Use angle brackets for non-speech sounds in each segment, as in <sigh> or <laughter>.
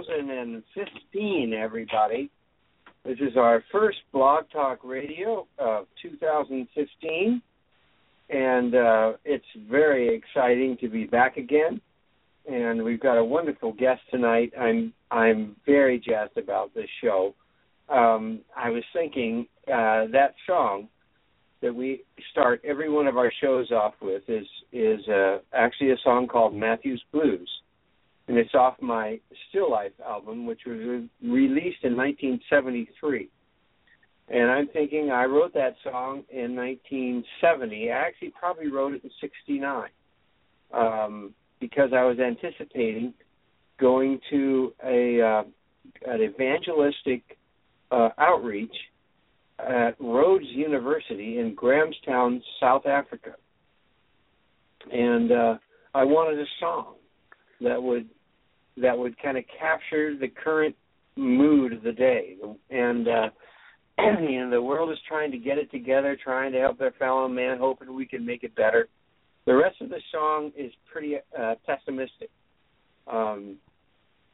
2015, everybody. This is our first Blog Talk Radio of 2015, and uh, it's very exciting to be back again. And we've got a wonderful guest tonight. I'm I'm very jazzed about this show. Um, I was thinking uh, that song that we start every one of our shows off with is is uh, actually a song called Matthew's Blues, and it's off my Still Life album, which was re- released in 1973. And I'm thinking I wrote that song in 1970. I actually probably wrote it in '69 um, because I was anticipating going to a uh, an evangelistic uh, outreach at Rhodes University in Grahamstown, South Africa, and uh, I wanted a song that would that would kind of capture the current mood of the day. And uh, <clears throat> you the world is trying to get it together, trying to help their fellow man, hoping we can make it better. The rest of the song is pretty uh, pessimistic, um,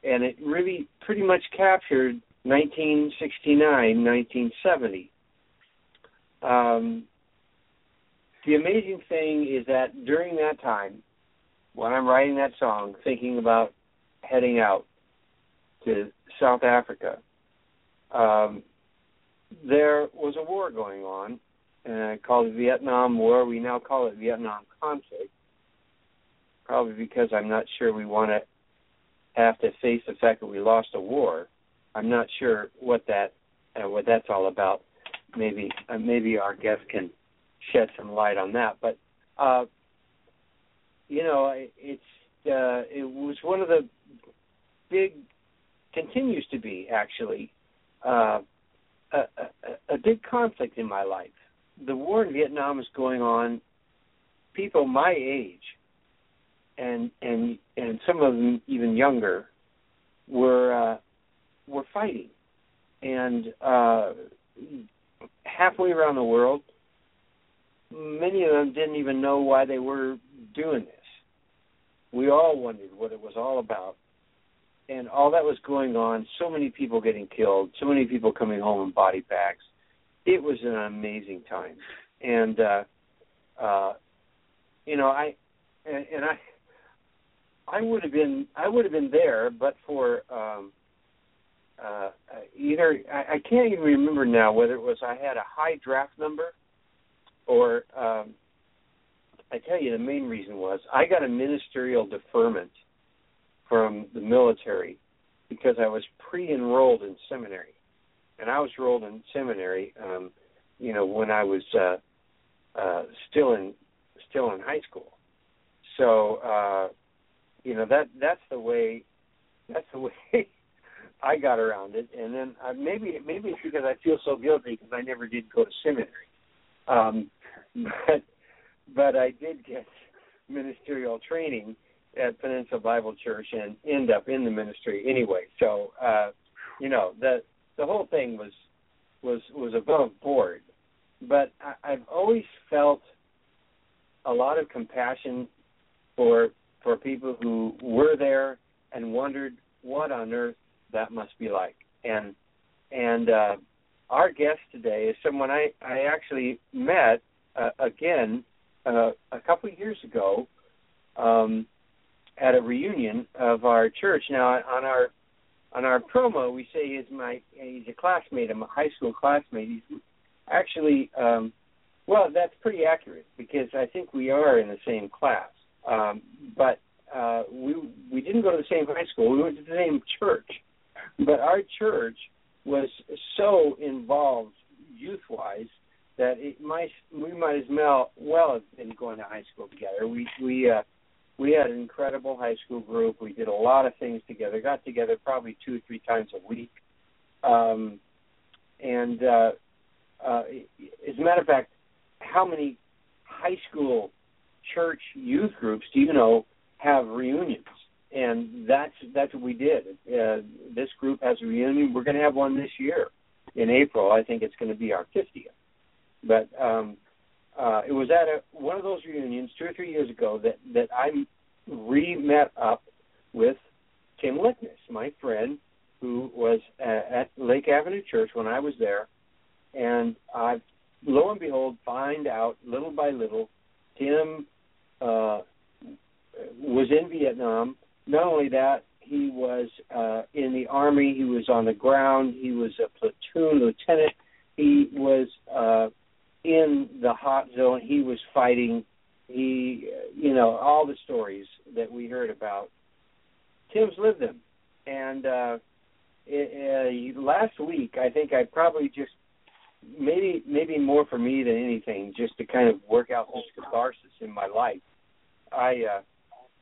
and it really pretty much captured 1969, 1970. Um, the amazing thing is that during that time, when I'm writing that song, thinking about heading out to South Africa, um, there was a war going on uh, called the Vietnam War. We now call it Vietnam conflict, probably because I'm not sure we want to have to face the fact that we lost a war. I'm not sure what that uh, what that's all about. Maybe uh, maybe our guest can shed some light on that. But uh, you know, it's uh, it was one of the big continues to be actually uh, a, a, a big conflict in my life. The war in Vietnam is going on. People my age and and and some of them even younger were uh, were fighting, and uh, halfway around the world, many of them didn't even know why they were doing this. We all wondered what it was all about, and all that was going on. So many people getting killed, so many people coming home in body bags. It was an amazing time, and uh, uh, you know, I and, and I. I would have been I would have been there, but for um, uh, either I, I can't even remember now whether it was I had a high draft number or um, I tell you the main reason was I got a ministerial deferment from the military because I was pre-enrolled in seminary, and I was enrolled in seminary, um, you know, when I was uh, uh, still in still in high school. So uh, you know that that's the way that's the <laughs> way I got around it, and then uh, maybe maybe it's because I feel so guilty because I never did go to seminary, um, <laughs> but but I did get ministerial training at Peninsula Bible Church and end up in the ministry anyway. So uh, you know the the whole thing was was was above board, but I, I've always felt a lot of compassion for for people who were there and wondered what on earth that must be like. And and uh, our guest today is someone I I actually met uh, again uh, a couple of years ago um, at a reunion of our church. Now on our on our promo we say he's my he's a classmate, I'm a high school classmate. He's actually um, well that's pretty accurate because I think we are in the same class. Um, but uh, we we didn't go to the same high school. We went to the same church, but our church was so involved youth wise that it might we might as well well have been going to high school together. We we uh we had an incredible high school group. We did a lot of things together. Got together probably two or three times a week. Um and uh uh as a matter of fact, how many high school church youth groups do you know have reunions? And that's that's what we did. Uh, this group has a reunion. We're going to have one this year in April. I think it's going to be our 50th. But um, uh, it was at a, one of those reunions two or three years ago that that I re met up with Tim Lickness, my friend, who was uh, at Lake Avenue Church when I was there, and I, lo and behold, find out little by little, Tim uh, was in Vietnam. Not only that, he was uh, in the army. He was on the ground. He was a platoon lieutenant. He was uh, in the hot zone. He was fighting. He, you know, all the stories that we heard about. Tim's lived them, and uh, it, uh, last week I think I probably just maybe maybe more for me than anything, just to kind of work out this catharsis in my life. I uh,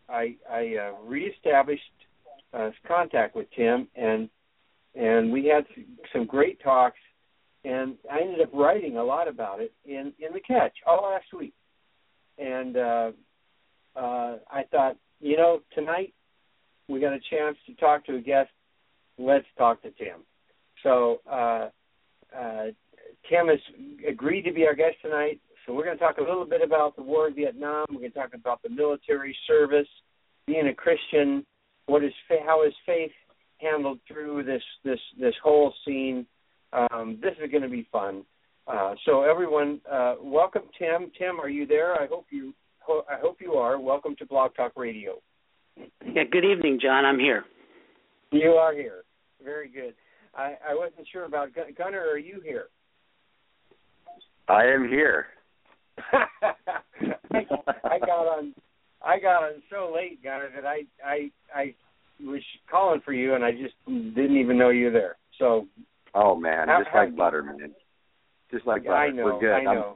I I uh, reestablished uh, contact with Tim, and and we had some great talks, and I ended up writing a lot about it in in the catch all last week, and uh, uh, I thought, you know, tonight we got a chance to talk to a guest. Let's talk to Tim. So uh, uh, Tim has agreed to be our guest tonight. So we're going to talk a little bit about the war in Vietnam. We're going to talk about the military service, being a Christian, what is how is faith handled through this this this whole scene. Um, this is going to be fun. Uh, so everyone, uh, welcome Tim. Tim, are you there? I hope you ho- I hope you are. Welcome to Blog Talk Radio. Yeah. Good evening, John. I'm here. You are here. Very good. I, I wasn't sure about Gunner. Are you here? I am here. <laughs> I, I got on I got on so late, Gunner, that I I I was calling for you and I just didn't even know you were there. So Oh man, how, just how, like butter, man. Just like butter. I know, we're good. I know. I'm,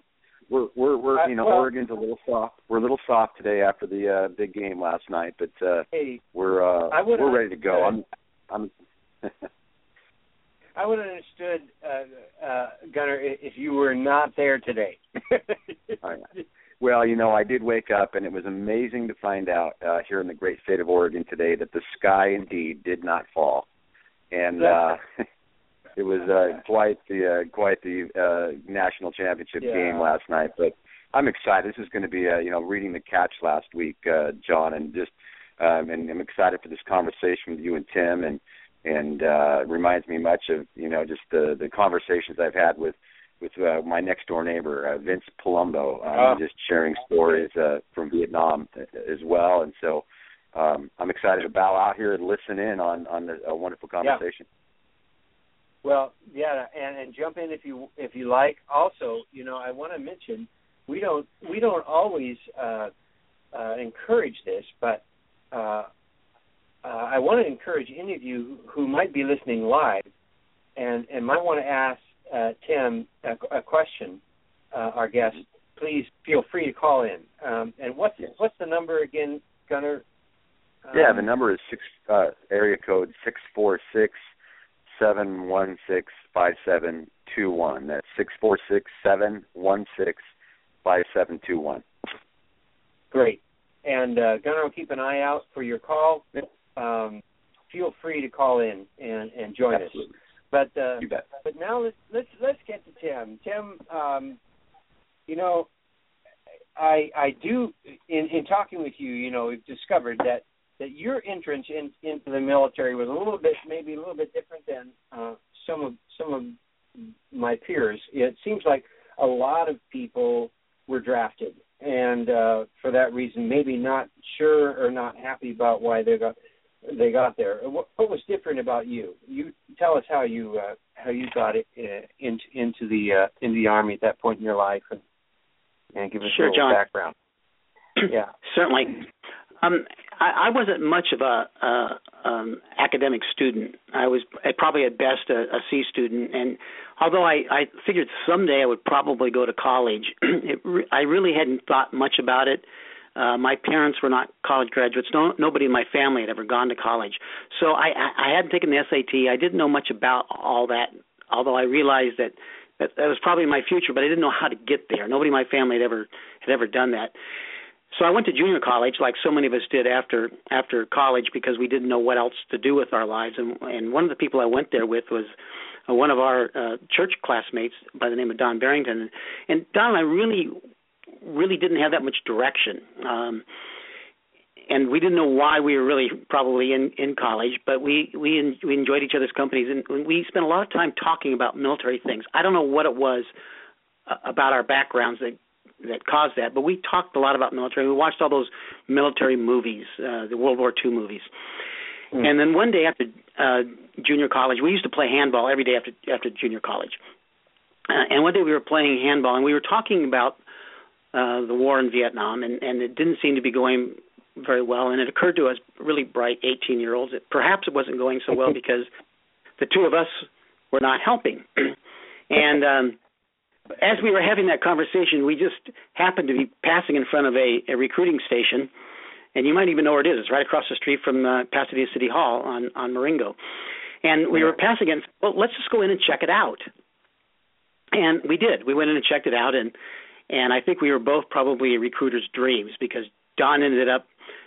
we're we're we're you know well, Oregon's a little soft. We're a little soft today after the uh big game last night, but uh hey, we're uh we're ready to go. I'm I'm <laughs> I would have understood, uh, uh, Gunner, if you were not there today. <laughs> well, you know, I did wake up, and it was amazing to find out uh, here in the great state of Oregon today that the sky indeed did not fall, and uh, <laughs> it was uh, quite the uh, quite the uh, national championship yeah. game last night. But I'm excited. This is going to be, uh, you know, reading the catch last week, uh, John, and just um, and I'm excited for this conversation with you and Tim and and uh reminds me much of you know just the the conversations I've had with with uh, my next door neighbor uh, Vince Palumbo, um, Oh. just sharing stories uh, from Vietnam as well, and so um I'm excited to bow out here and listen in on on the, a wonderful conversation. Well, yeah, and, and jump in if you if you like. Also, you know, I want to mention we don't we don't always uh, uh, encourage this, but uh, uh, I want to encourage any of you who might be listening live and and might want to ask uh, Tim a, a question, uh, our guest. Please feel free to call in. Um, and what's Yes. what's the number again, Gunner? Um, Yeah, the number is six uh area code six four six seven one six five seven two one. That's six four six seven one six five seven two one. Great. And uh, Gunnar will keep an eye out for your call. Um, feel free to call in and, and join us. Absolutely. But uh, You bet. but now let's let's let's get to Tim. Tim, um, you know, I I do in in talking with you, you know, we've discovered that that your entrance in, into the military was a little bit maybe a little bit different than uh, some of some of my peers. It seems like a lot of people were drafted, and uh, for that reason, maybe not sure or not happy about why they got they got there. What, what was different about you? You tell us how you uh, how you got it uh, into into the uh, into the army at that point in your life, and, and give us Sure, a little John. background. <clears throat> Yeah. Certainly. Um, I, I wasn't much of a, a um, academic student. I was probably at best a, a C student, and although I, I figured someday I would probably go to college, <clears throat> it re- I really hadn't thought much about it. Uh, my parents were not college graduates. No, nobody in my family had ever gone to college, so I, I, I hadn't taken the SAT. I didn't know much about all that. Although I realized that that, that was probably my future, but I didn't know how to get there. Nobody in my family had ever had ever done that. So I went to junior college, like so many of us did after after college, because we didn't know what else to do with our lives. And and one of the people I went there with was uh, one of our uh, church classmates by the name of Don Barrington. And Don and I really really didn't have that much direction. Um, and we didn't know why we were really probably in in college, but we we en- we enjoyed each other's companies, and we spent a lot of time talking about military things. I don't know what it was uh, about our backgrounds that that caused that. But we talked a lot about military. We watched all those military movies, uh, the World War II movies. Mm. And then one day after uh, junior college, we used to play handball every day after after junior college. Uh, and one day we were playing handball, and we were talking about uh, the war in Vietnam, and, and it didn't seem to be going very well. And it occurred to us, really bright 18 year olds, that perhaps it wasn't going so well <laughs> because the two of us were not helping. <clears throat> and um, as we were having that conversation, we just happened to be passing in front of a, a recruiting station, and you might even know where it is. It's right across the street from uh, Pasadena City Hall on on Marengo. And we were passing it. Well, let's just go in and check it out. And we did. We went in and checked it out, and and I think we were both probably recruiters' dreams because Don ended up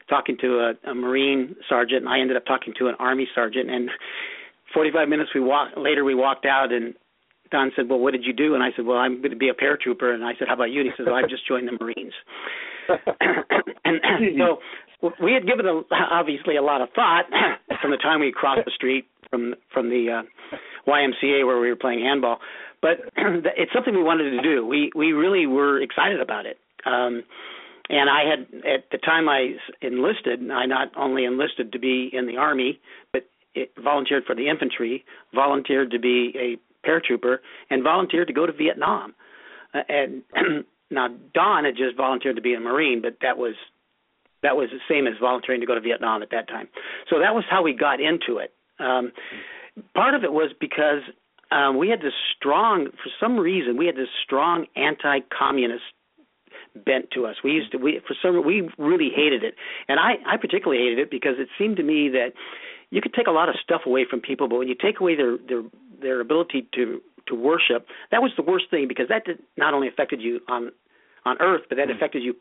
talking to a, a Marine sergeant, and I ended up talking to an Army sergeant. And 45 minutes we walked later, we walked out, and Don said, "Well, what did you do?" And I said, "Well, I'm going to be a paratrooper." And I said, "How about you?" And he said, "Well, I've just joined the Marines." and <coughs> so we had given a, obviously a lot of thought <coughs> from the time we crossed the street from from the uh, YMCA where we were playing handball, but <coughs> it's something we wanted to do. We we really were excited about it. Um, and I had at the time I enlisted, I not only enlisted to be in the army, but it volunteered for the infantry, volunteered to be a paratrooper and volunteered to go to Vietnam. Uh, and <clears throat> now Don had just volunteered to be a Marine, but that was that was the same as volunteering to go to Vietnam at that time. So that was how we got into it. Um, part of it was because um, we had this strong, for some reason, we had this strong anti-communist bent to us. We used to, we for some, we really hated it, and I, I particularly hated it because it seemed to me that you could take a lot of stuff away from people, but when you take away their their their ability to to worship, that was the worst thing because that did not only affected you on on earth, but that mm. affected you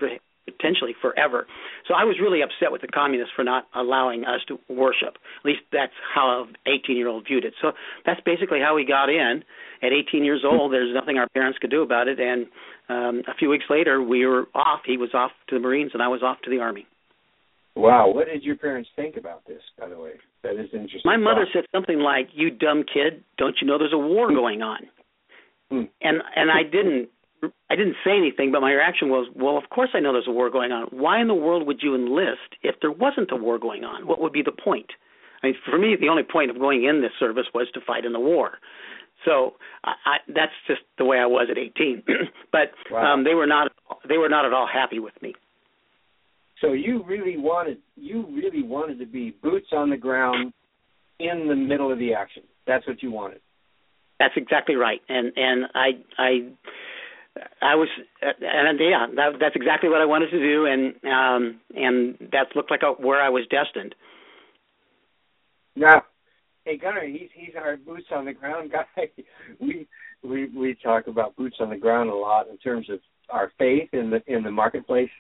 potentially forever. So I was really upset with the communists for not allowing us to worship. At least that's how an 18 year old viewed it. So that's basically how we got in. At 18 years old, there's nothing our parents could do about it. And um, a few weeks later, we were off. He was off to the Marines, and I was off to the Army. Wow, what did your parents think about this? By the way, that is interesting. My mother said something like, "You dumb kid, don't you know there's a war hmm. going on?" Hmm. And and I didn't I didn't say anything, but my reaction was, "Well, of course I know there's a war going on. Why in the world would you enlist if there wasn't a war going on? What would be the point?" I mean, for me, the only point of going in this service was to fight in the war. So I, I, that's just the way I was at 18. <clears throat> but wow. um, they were not they were not at all happy with me. So you really wanted you really wanted to be boots on the ground in the middle of the action. That's what you wanted. That's exactly right. And and I I I was and yeah, that, that's exactly what I wanted to do and um and that looked like a, where I was destined. Now, hey Gunnar, he's he's our boots on the ground <laughs> guy. we we we talk about boots on the ground a lot in terms of our faith in the in the marketplace.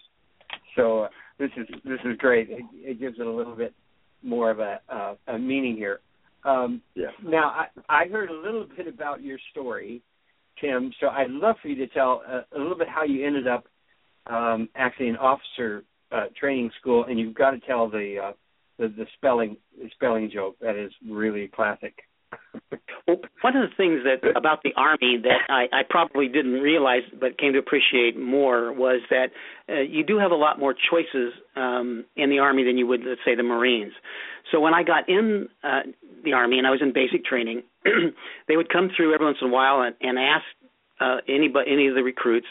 So this is this is great. It, it gives it a little bit more of a uh, a meaning here. Um, yeah. Now I, I heard a little bit about your story, Tim. So I'd love for you to tell a, a little bit how you ended up um, actually in officer uh, training school, and you've got to tell the uh, the, the spelling the spelling joke. That is really classic. Well, one of the things that about the army that I, I probably didn't realize but came to appreciate more was that uh, you do have a lot more choices um, in the army than you would, let's say, the Marines. So when I got in uh, the army and I was in basic training, <clears throat> they would come through every once in a while and, and ask uh, anybody, any of the recruits,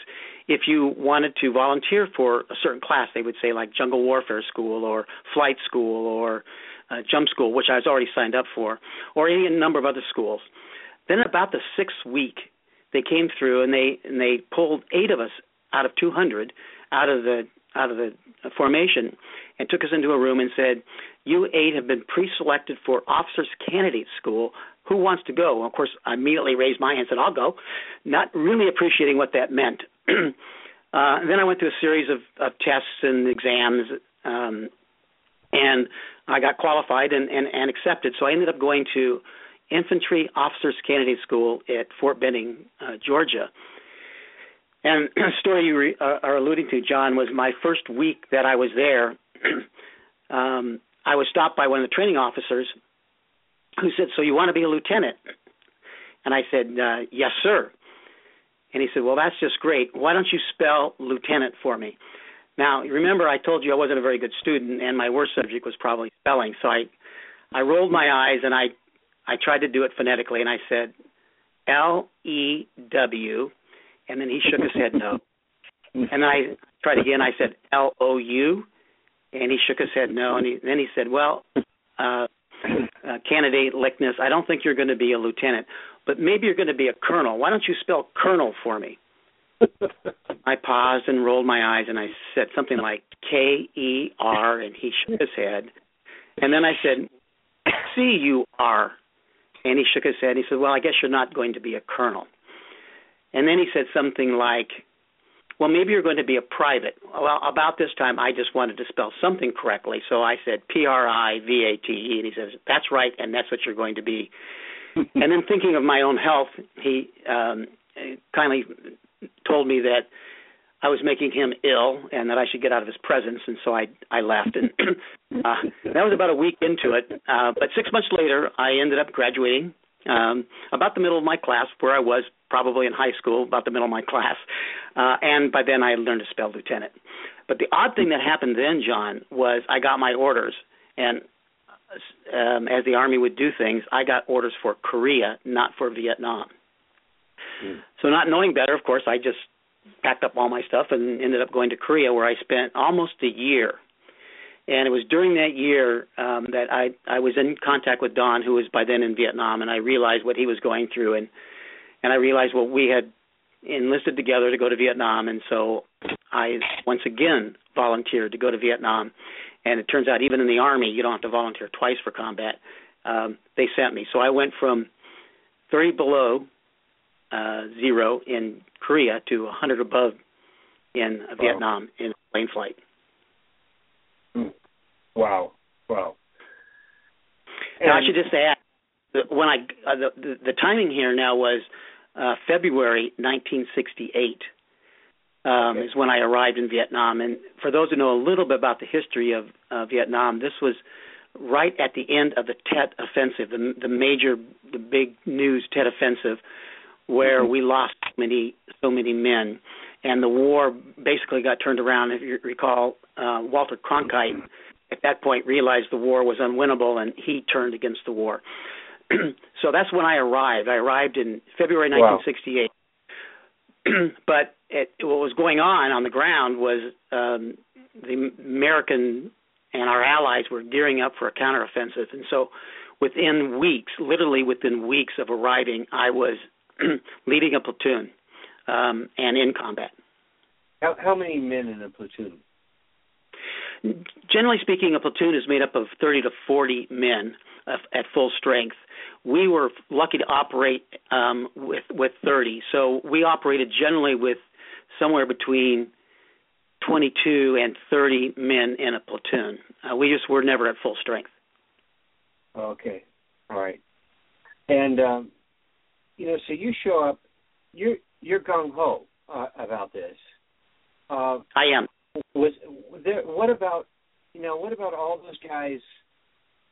if you wanted to volunteer for a certain class, they would say like jungle warfare school or flight school or uh, jump school, which I was already signed up for, or any number of other schools. Then about the sixth week, they came through and they and they pulled eight of us out of 200 out of the out of the formation and took us into a room and said, "You eight have been pre-selected for officers candidate school. Who wants to go?" Well, of course, I immediately raised my hand and said, "I'll go," not really appreciating what that meant. <clears throat> uh, then I went through a series of, of tests and exams, um, and I got qualified and, and, and accepted. So I ended up going to Infantry Officers Candidate School at Fort Benning, uh, Georgia. And <clears throat> the story you re, uh, are alluding to, John, was my first week that I was there. <clears throat> um, I was stopped by one of the training officers who said, "So you want to be a lieutenant?" And I said, uh, "Yes, sir." And he said, "Well, that's just great. Why don't you spell lieutenant for me?" Now, remember, I told you I wasn't a very good student, and my worst subject was probably spelling. So I, I rolled my eyes and I, I tried to do it phonetically, and I said, L E W, and then he shook his head no. <laughs> And I tried again. I said L O U, and he shook his head no. And he, then he said, "Well, uh, uh, candidate Lickness, I don't think you're going to be a lieutenant, but maybe you're going to be a colonel. Why don't you spell colonel for me?" <laughs> I paused and rolled my eyes, and I said something like K E R, and he shook his head. And then I said C U R, and he shook his head. And He said, "Well, I guess you're not going to be a colonel." And then he said something like, "Well, maybe you're going to be a private." Well, about this time, I just wanted to spell something correctly, so I said P R I V A T E, and he says, "That's right, and that's what you're going to be." <laughs> and then thinking of my own health, he um, kindly told me that I was making him ill and that I should get out of his presence, and so I I left. And <clears throat> uh, that was about a week into it. Uh, but six months later, I ended up graduating um, about the middle of my class, where I was probably in high school, about the middle of my class. Uh, and by then, I had learned to spell lieutenant. But the odd thing that happened then, John, was I got my orders, and um, as the army would do things, I got orders for Korea, not for Vietnam. So, not knowing better, of course, I just packed up all my stuff and ended up going to Korea, where I spent almost a year. And it was during that year um, that I I was in contact with Don, who was by then in Vietnam, and I realized what he was going through, and and I realized what we had enlisted together to go to Vietnam, and so I once again volunteered to go to Vietnam. And it turns out even in the army, you don't have to volunteer twice for combat. Um, they sent me, so I went from 30 below uh, zero in Korea to 100 above in wow. Vietnam in plane flight. Hmm. Wow, wow. And now, I should just add that when I uh, the, the the timing here now was uh, February 1968. Um, okay. Is when I arrived in Vietnam, and for those who know a little bit about the history of uh, Vietnam, this was right at the end of the Tet Offensive, the, the major, the big news Tet Offensive, where mm-hmm. we lost so many so many men, and the war basically got turned around. If you recall, uh, Walter Cronkite at that point realized the war was unwinnable, and he turned against the war. <clears throat> so that's when I arrived. I arrived in February 1968. Wow. <clears throat> but it, what was going on on the ground was um, the American and our allies were gearing up for a counteroffensive, and so within weeks, literally within weeks of arriving, I was <clears throat> leading a platoon um, and in combat. How, how many men in a platoon? Generally speaking, a platoon is made up of 30 to 40 men uh, at full strength. We were lucky to operate um, with with 30, so we operated generally with somewhere between 22 and 30 men in a platoon. Uh, we just were never at full strength. Okay, all right. And um, you know, so you show up, you're you're gung ho uh, about this. Uh, I am. Was there? What about you know? What about all those guys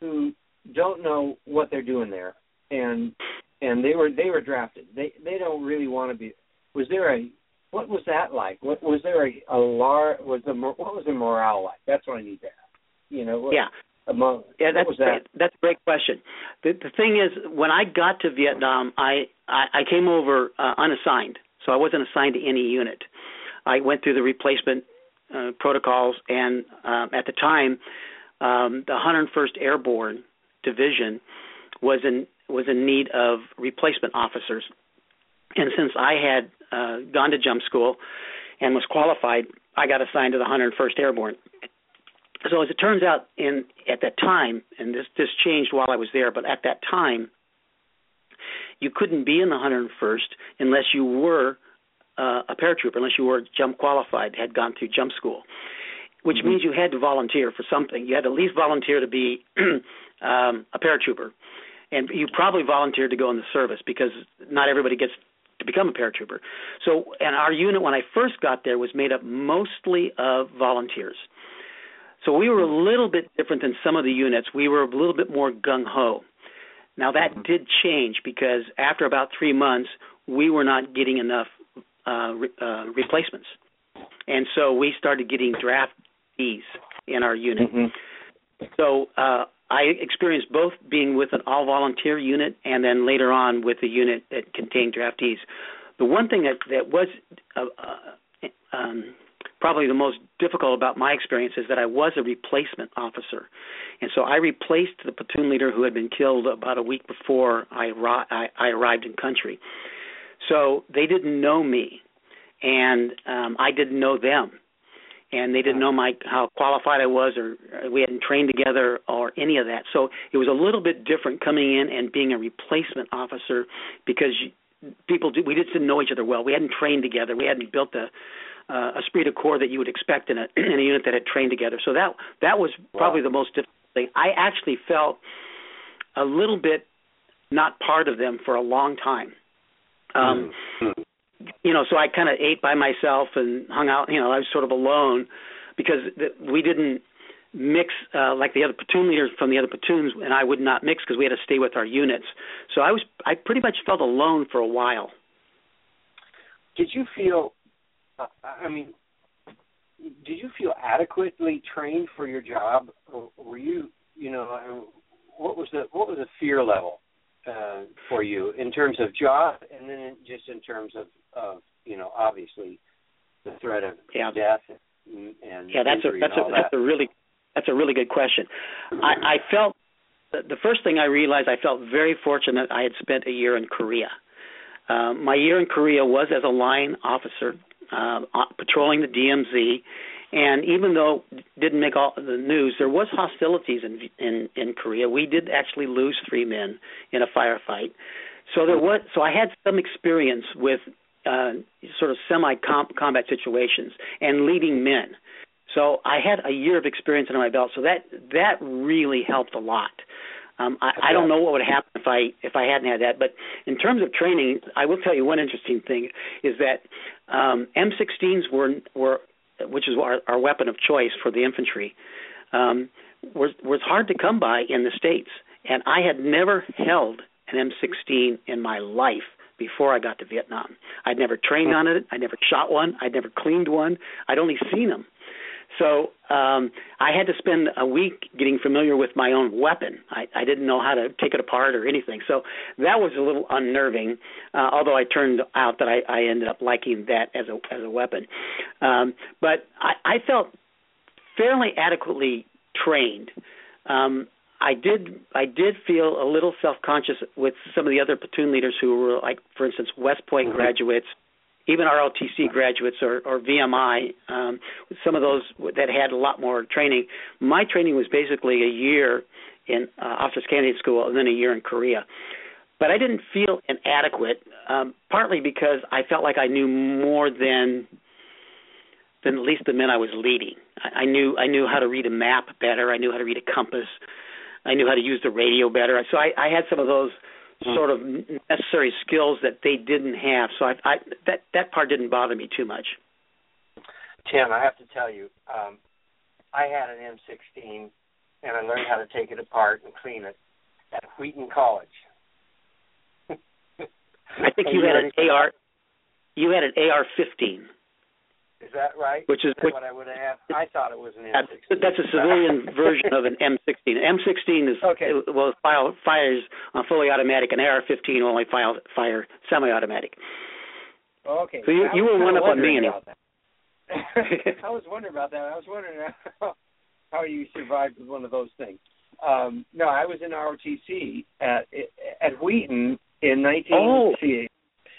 who don't know what they're doing there, and and they were they were drafted. They they don't really want to be. Was there a what was that like? What was there a, a lar was the what was the morale like? That's what I need to ask. You know. What, yeah among yeah that's that? that's a great question the the thing is when i got to vietnam i i, I came over uh, unassigned so I wasn't assigned to any unit. I went through the replacement uh, protocols, and um, at the time, um, the 101st Airborne Division was in was in need of replacement officers. And since I had uh, gone to jump school and was qualified, I got assigned to the 101st Airborne. So as it turns out, in at that time, and this this changed while I was there, but at that time, you couldn't be in the 101st unless you were uh, a paratrooper, unless you were jump qualified, had gone through jump school, which mm-hmm. means you had to volunteer for something. You had to at least volunteer to be <clears throat> um, a paratrooper, and you probably volunteered to go in the service because not everybody gets to become a paratrooper. So, and our unit when I first got there was made up mostly of volunteers. So we were a little bit different than some of the units. We were a little bit more gung ho. Now that mm-hmm. did change because after about three months, we were not getting enough uh, re- uh, replacements, and so we started getting draftees in our unit. Mm-hmm. So uh, I experienced both being with an all volunteer unit and then later on with a unit that contained draftees. The one thing that that was uh, uh, um, probably the most difficult about my experience is that I was a replacement officer, and so I replaced the platoon leader who had been killed about a week before I, I, I arrived in country. So they didn't know me, and um, I didn't know them and they didn't know my how qualified I was or we hadn't trained together or any of that. So it was a little bit different coming in and being a replacement officer because people we just didn't know each other well. We hadn't trained together. We hadn't built a uh, esprit de corps that you would expect in a <clears throat> in a unit that had trained together. So that that was probably wow. the most difficult thing. I actually felt a little bit not part of them for a long time. Um, mm-hmm you know, so I kind of ate by myself and hung out. You know, I was sort of alone because the, we didn't mix uh, like the other platoon leaders from the other platoons, and I would not mix because we had to stay with our units. So I was I pretty much felt alone for a while. Did you feel? Uh, I mean, did you feel adequately trained for your job, or were you, you know, what was the what was the fear level uh, for you in terms of job, and then just in terms of of you know obviously the threat of yeah. death and, and yeah that's a that's a that. that's a really that's a really good question i i felt the first thing i realized i felt very fortunate i had spent a year in korea um, my year in korea was as a line officer uh, patrolling the dmz and even though didn't make all the news, there was hostilities in in in Korea. We did actually lose three men in a firefight. So there was so I had some experience with uh, sort of semi combat situations and leading men. So I had a year of experience under my belt, so that that really helped a lot. Um, I, I don't know what would happen if I if I hadn't had that, but in terms of training, I will tell you one interesting thing is that um, M16s were were which is our, our weapon of choice for the infantry um, was was hard to come by in the states, and I had never held an M16 in my life before I got to Vietnam. I'd never trained on it. I never shot one. I'd never cleaned one. I'd only seen them. So um, I had to spend a week getting familiar with my own weapon. I, I didn't know how to take it apart or anything. So that was a little unnerving. Uh, although I turned out that I, I ended up liking that as a as a weapon. Um, but I, I felt fairly adequately trained. Um, I did I did feel a little self conscious with some of the other platoon leaders who were like, for instance, West Point mm-hmm. graduates, even ROTC graduates or, or VMI, um, some of those that had a lot more training. My training was basically a year in uh, officers candidate school and then a year in Korea. But I didn't feel inadequate, um, partly because I felt like I knew more than than at least the men I was leading. I, I knew I knew how to read a map better. I knew how to read a compass. I knew how to use the radio better. So I, I had some of those. Sort of necessary skills that they didn't have. So I, I that that part didn't bother me too much. Tim, I have to tell you, um, I had an M16, and I learned how to take it apart and clean it at Wheaton College. I think you had an AR. You had an AR-15. Is that right? Which is what I would have. I thought it was an M16. That's a civilian <laughs> version of an M16. M16 is okay. well fire, fires on fully automatic, and AR-15 only fire, fire semi-automatic. Okay. So you you were one up on me anyway. <laughs> I was wondering about that. I was wondering <laughs> how, how you survived with one of those things. Um, no, I was in ROTC at at Wheaton in 19. Oh.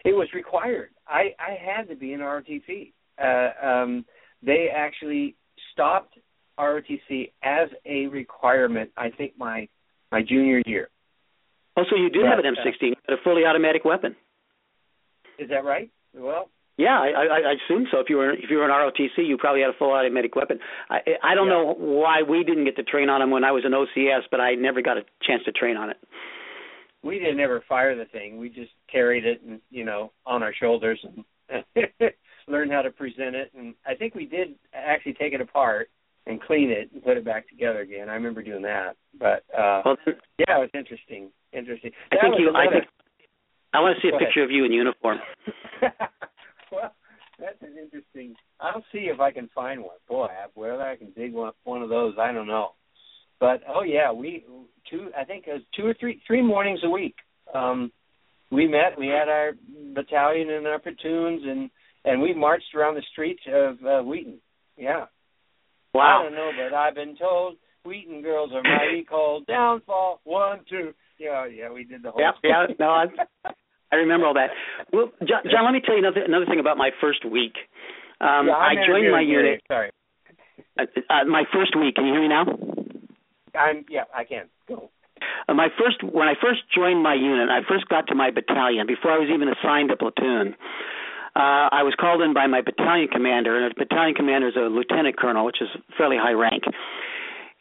It was required. I I had to be in ROTC. Uh, um, they actually stopped ROTC as a requirement. I think my my junior year. Oh, so you did have an uh, M16, but a fully automatic weapon. Is that right? Well, Yeah, I, I, I assume so. If you were if you were an ROTC, you probably had a full automatic weapon. I I don't Yeah. know why we didn't get to train on them when I was in OCS, but I never got a chance to train on it. we didn't ever fire the thing. We just carried it and you know on our shoulders and <laughs> learned how to present it. And I think we did actually take it apart and clean it and put it back together again. I remember doing that. But uh Well, yeah, it was interesting. Interesting. I That think you. I think I want to see a Go ahead. picture of you in uniform. <laughs> <laughs> well, that's an interesting. I'll see if I can find one. Boy, whether I can dig one one of those, I don't know. But oh yeah, we two. I think it was two or three three mornings a week. Um, we met. We had our battalion and our platoons, and and we marched around the streets of uh, Wheaton. Yeah. Wow. I don't know, but I've been told Wheaton girls are mighty <laughs> cold. Downfall one two. Yeah, yeah, we did the whole. Yeah, yeah. No, I, <laughs> I remember all that. Well, John, John, let me tell you another another thing about my first week. Um, Yeah, I joined my unit. Sorry. Uh, uh, my first week. Can you hear me now? I'm yeah, I can go. Uh, my first when I first joined my unit, I first got to my battalion before I was even assigned a platoon. Uh, I was called in by my battalion commander, and a battalion commander is a lieutenant colonel, which is fairly high rank.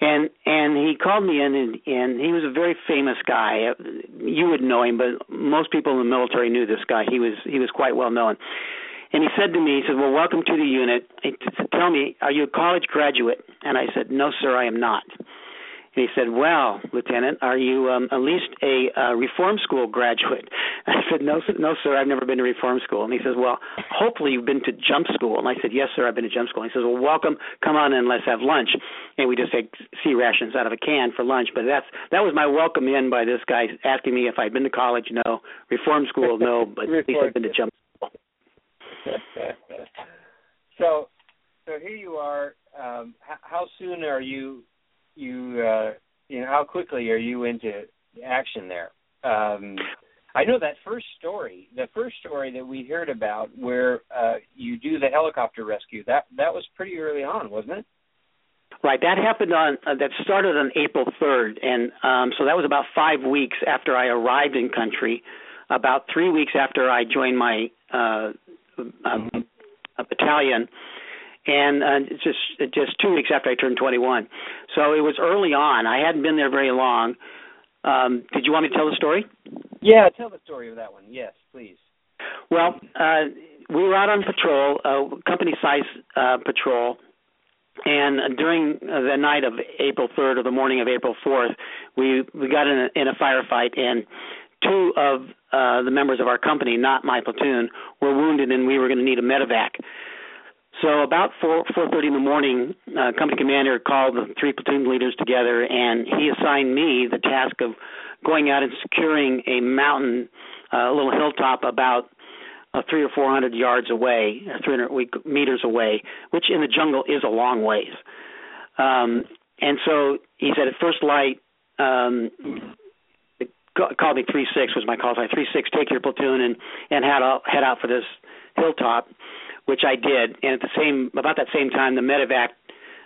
And and he called me in, and, and he was a very famous guy. You would know him, but most people in the military knew this guy. He was he was quite well known. And he said to me, he said, "Well, welcome to the unit. He t- Tell me, are you a college graduate?" And I said, "No, sir, I am not." And he said, "Well, Lieutenant, are you um, at least a uh, reform school graduate?" <laughs> I said, "No, sir, no, sir, I've never been to reform school." And he says, "Well, hopefully you've been to jump school." And I said, "Yes, sir, I've been to jump school." And he says, "Well, welcome. Come on in. Let's have lunch." And we just take C rations out of a can for lunch. But that's that was my welcome in by this guy asking me if I'd been to college. No, reform school. No, <laughs> but at least I've been to jump. School. <laughs> so, so here you are. Um, how, how soon are you? You, uh, you know, how quickly are you into action there? Um, I know that first story, the first story that we heard about, where uh, you do the helicopter rescue. That that was pretty early on, wasn't it? Right, that happened on uh, that started on April 3rd, and um, so that was about five weeks after I arrived in country. About three weeks after I joined my uh, um, a battalion, and uh, it's just just two weeks after I turned 21. So it was early on. I hadn't been there very long. Um, did you want me to tell the story? Yeah, tell the story of that one. Yes, please. Well, uh, we were out on patrol, a company-size uh, patrol, and during uh, the night of April 3rd or the morning of April 4th, we we got in a, in a firefight, and two of uh, the members of our company, not my platoon, were wounded, and we were going to need a medevac. So about four four thirty in the morning, uh, company commander called the three platoon leaders together, and he assigned me the task of going out and securing a mountain, uh, a little hilltop about uh, three or four hundred yards away, uh, 300 we- meters away, which in the jungle is a long ways. Um, and so he said, at first light, um, ca- called me three six was my call sign. Three six, take your platoon and and head out head out for this hilltop, which I did. And at the same about that same time, the medevac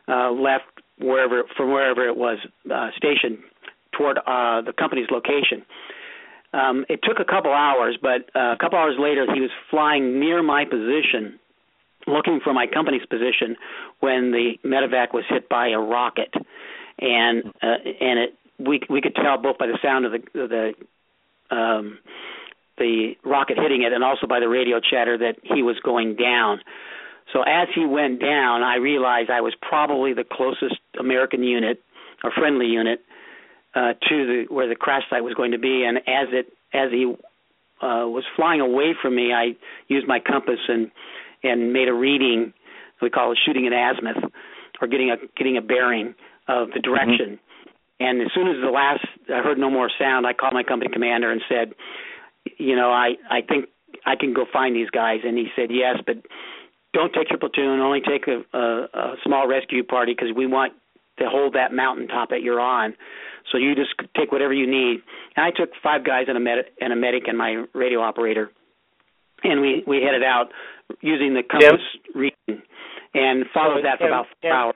uh, left wherever from wherever it was uh, stationed toward uh, the company's location. Um, it took a couple hours, but uh, a couple hours later, he was flying near my position, looking for my company's position, when the medevac was hit by a rocket, and uh, and it we we could tell both by the sound of the the um, the rocket hitting it, and also by the radio chatter that he was going down. So as he went down, I realized I was probably the closest American unit or friendly unit uh, to the where the crash site was going to be, and as it as he uh, was flying away from me, I used my compass and and made a reading. We call it shooting an azimuth, or getting a getting a bearing of the direction. And as soon as the last I heard no more sound, I called my company commander and said, you know, I I think I can go find these guys, and he said yes, but don't take your platoon. Only take a, a, a small rescue party because we want to hold that mountaintop that you're on. So you just take whatever you need. And I took five guys and a med and a medic and my radio operator, and we we headed out using the compass reading and followed So, that for Tim- about Tim- four hours.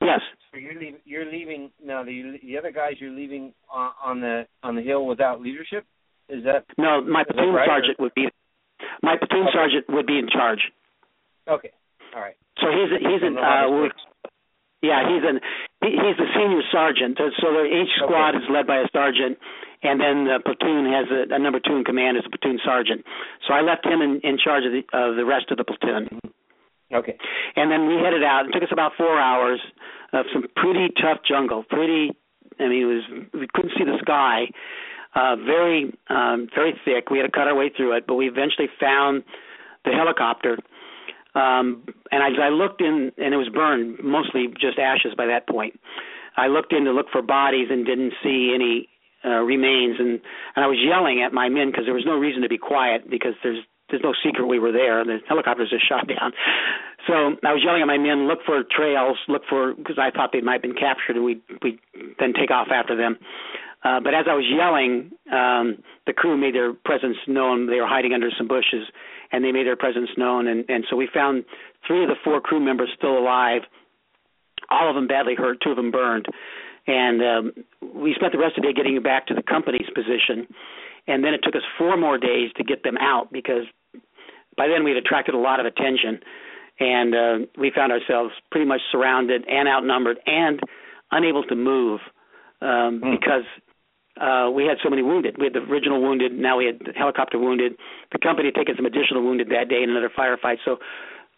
Yes. So you're leaving. You're leaving now. The the other guys you're leaving on, on the on the hill without leadership. Is that No, my platoon right, or- sergeant would be my platoon Okay. sergeant would be in charge. okay? All right. So he's he's an Don't know how uh, this we- works. yeah he's an he, he's the senior sergeant. So- So the, each squad is led by a sergeant, and then the platoon has a, a number two in command as a platoon sergeant. So I left him in, in charge of the of the rest of the platoon. Okay. And then we headed out. It took us about four hours of some pretty tough jungle. Pretty, I mean, it was we couldn't see the sky. Uh, very, um, very thick. We had to cut our way through it, but we eventually found the helicopter. Um, and as I looked in, and it was burned, mostly just ashes by that point. I looked in to look for bodies and didn't see any uh, remains, and and I was yelling at my men because there was no reason to be quiet because there's there's no secret we were there. The helicopters just <laughs> shot down. So I was yelling at my men, look for trails, look for because I thought they might have been captured, and we we then take off after them. Uh, but as I was yelling, um, the crew made their presence known. They were hiding under some bushes, and they made their presence known. And and so we found three of the four crew members still alive. All of them badly hurt. Two of them burned. And um, we spent the rest of the day getting back to the company's position. And then it took us four more days to get them out because by then we had attracted a lot of attention, and uh, we found ourselves pretty much surrounded and outnumbered and unable to move um, Hmm. because uh, we had so many wounded. We had the original wounded, now we had the helicopter wounded. The company had taken some additional wounded that day in another firefight. So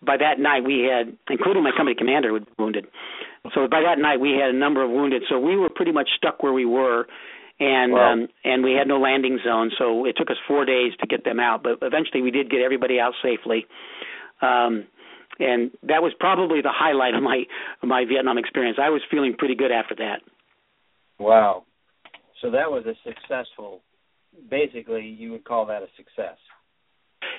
by that night we had, including my company commander, was wounded. So by that night we had a number of wounded. So we were pretty much stuck where we were, and Wow. um, and we had no landing zone. So it took us four days to get them out. But eventually we did get everybody out safely. Um, and that was probably the highlight of my of my Vietnam experience. I was feeling pretty good after that. Wow. So that was a successful. Basically, you would call that a success.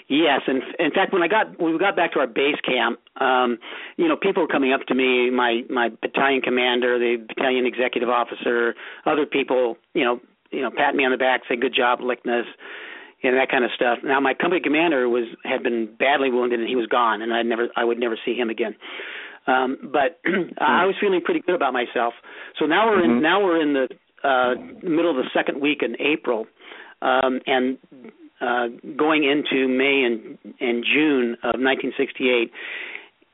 Yes, and in fact, when I got when we got back to our base camp, um, you know, people were coming up to me, my my battalion commander, the battalion executive officer, other people, you know, you know, pat me on the back, say good job, Lickness, and that kind of stuff. Now, my company commander was had been badly wounded and he was gone, and I never I would never see him again. Um, but <clears throat> I was feeling pretty good about myself. So now we're in Mhm. now we're in the uh, middle of the second week in April, um, and uh, going into May and, and June of 1968.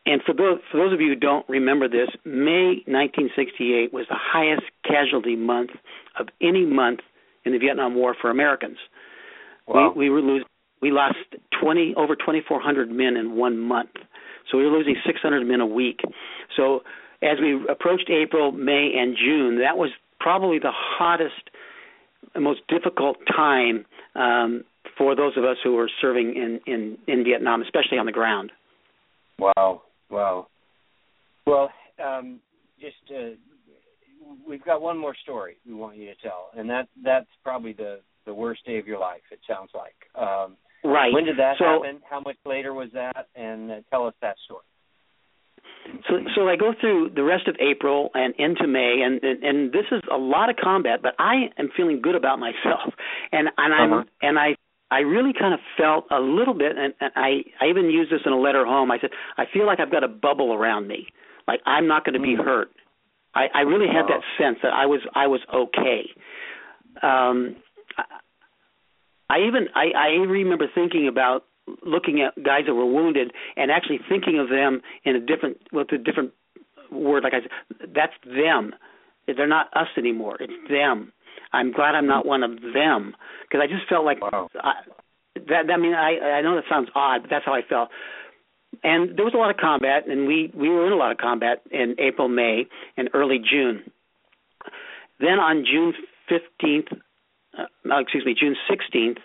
And for those, for those of you who don't remember this, May 1968 was the highest casualty month of any month in the Vietnam War for Americans. Wow. We, we were losing, we lost 20 over 2,400 men in one month. So we were losing 600 men a week. So as we approached April, May, and June, that was probably the hottest, and most difficult time um, for those of us who were serving in, in, in Vietnam, especially on the ground. Wow. Wow. Well, um, just uh, we've got one more story we want you to tell, and that that's probably the the worst day of your life. It sounds like. Um, Right. When did that so, happen? How much later was that? And uh, tell us that story. So, so I go through the rest of April and into May, and, and and this is a lot of combat, but I am feeling good about myself, and and I'm Uh-huh. and I I really kind of felt a little bit, and, and I I even used this in a letter home. I said I feel like I've got a bubble around me, like I'm not going to be Mm. hurt. I I really had that sense that I was I was okay. Um, I, I even I I remember thinking about looking at guys that were wounded and actually thinking of them in a different with a different word like I said that's them. They're not us anymore. It's them. I'm glad I'm not one of them because I just felt like Wow. I, that I mean I I know that sounds odd but that's how I felt. And there was a lot of combat and we we were in a lot of combat in April May and early June. Then on June 15th uh, excuse me June 16th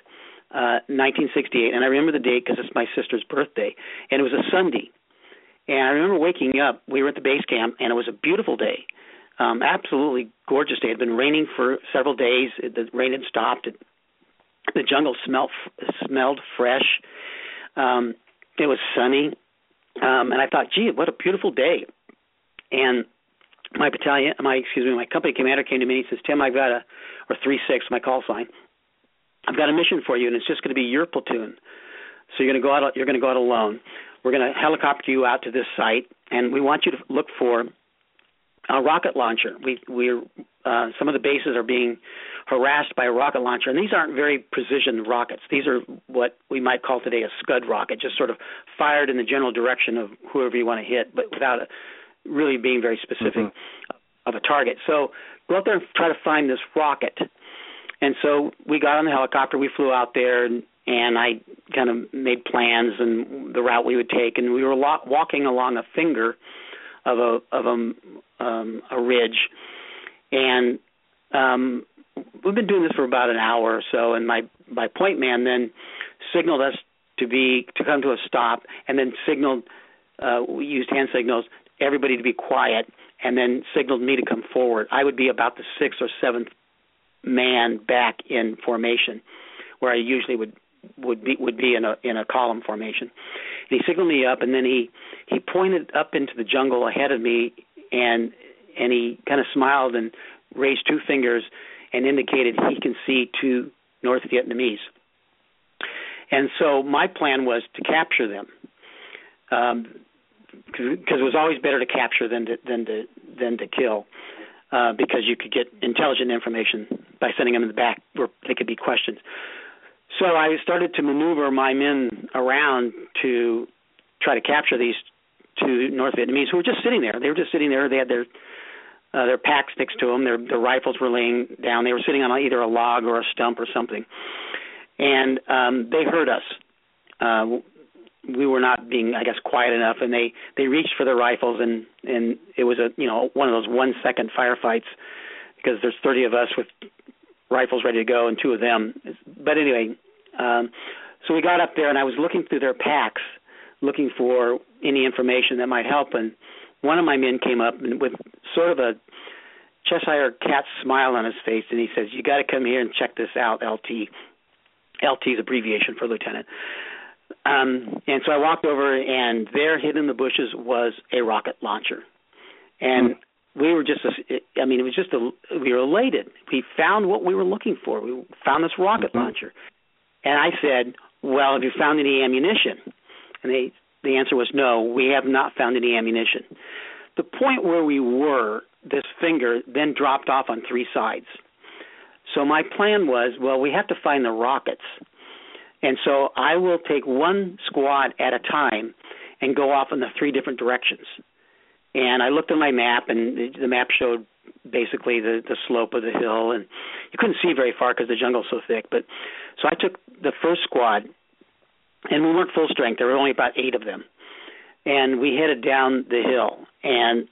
uh, 1968, and I remember the date because it's my sister's birthday, and it was a Sunday. And I remember waking up. We were at the base camp, and it was a beautiful day, um, absolutely gorgeous day. It had been raining for several days. It, the rain had stopped. It, The jungle smelled smelled fresh. Um, it was sunny, um, and I thought, gee, what a beautiful day. And my battalion, my excuse me, my company commander came to me and he says, Tim, I've got a, or three six, my call sign. I've got a mission for you, and it's just going to be your platoon. So you're going to go out. You're going to go out alone. We're going to helicopter you out to this site, and we want you to look for a rocket launcher. We we're uh, some of the bases are being harassed by a rocket launcher, and these aren't very precision rockets. These are what we might call today a scud rocket, just sort of fired in the general direction of whoever you want to hit, but without a, really being very specific mm-hmm. of a target. So go out there and try to find this rocket. And so we got on the helicopter, we flew out there, and, and I kind of made plans and the route we would take, and we were lo- walking along a finger of a of a um, a ridge, and um, we've been doing this for about an hour or so, and my my point man then signaled us to be to come to a stop, and then signaled uh, we used hand signals everybody to be quiet, and then signaled me to come forward. I would be about the sixth or seventh man back in formation, where I usually would would be would be in a in a column formation. And he signaled me up, and then he he pointed up into the jungle ahead of me, and and he kind of smiled and raised two fingers and indicated he can see two North Vietnamese. And so my plan was to capture them. Um, because it was always better to capture than to than to than to kill, uh, because you could get intelligent information by sending them in the back where they could be questioned. So I started to maneuver my men around to try to capture these two North Vietnamese who were just sitting there. They were just sitting there. They had their uh, their packs next to them. Their their rifles were laying down. They were sitting on either a log or a stump or something, and um, they heard us. Uh, we were not being, I guess, quiet enough, and they they reached for their rifles, and and it was a you know one of those one second firefights because there's 30 of us with rifles ready to go and two of them. But anyway, um, so we got up there, and I was looking through their packs, looking for any information that might help, and one of my men came up and with sort of a Cheshire cat smile on his face, and he says, "You got to come here and check this out, LT." LT is abbreviation for lieutenant. Um, and so I walked over, and there, hidden in the bushes, was a rocket launcher. And we were just, I mean, it was just, a, we were elated. We found what we were looking for. We found this rocket mm-hmm. launcher. And I said, well, have you found any ammunition? And they, the answer was no, we have not found any ammunition. The point where we were, this finger then dropped off on three sides. So my plan was, well, we have to find the rockets. And so I will take one squad at a time and go off in the three different directions. And I looked at my map, and the, map showed basically the the slope of the hill, and you couldn't see very far because the jungle's so thick. But so I took the first squad, and we weren't full strength. There were only about eight of them, and we headed down the hill. And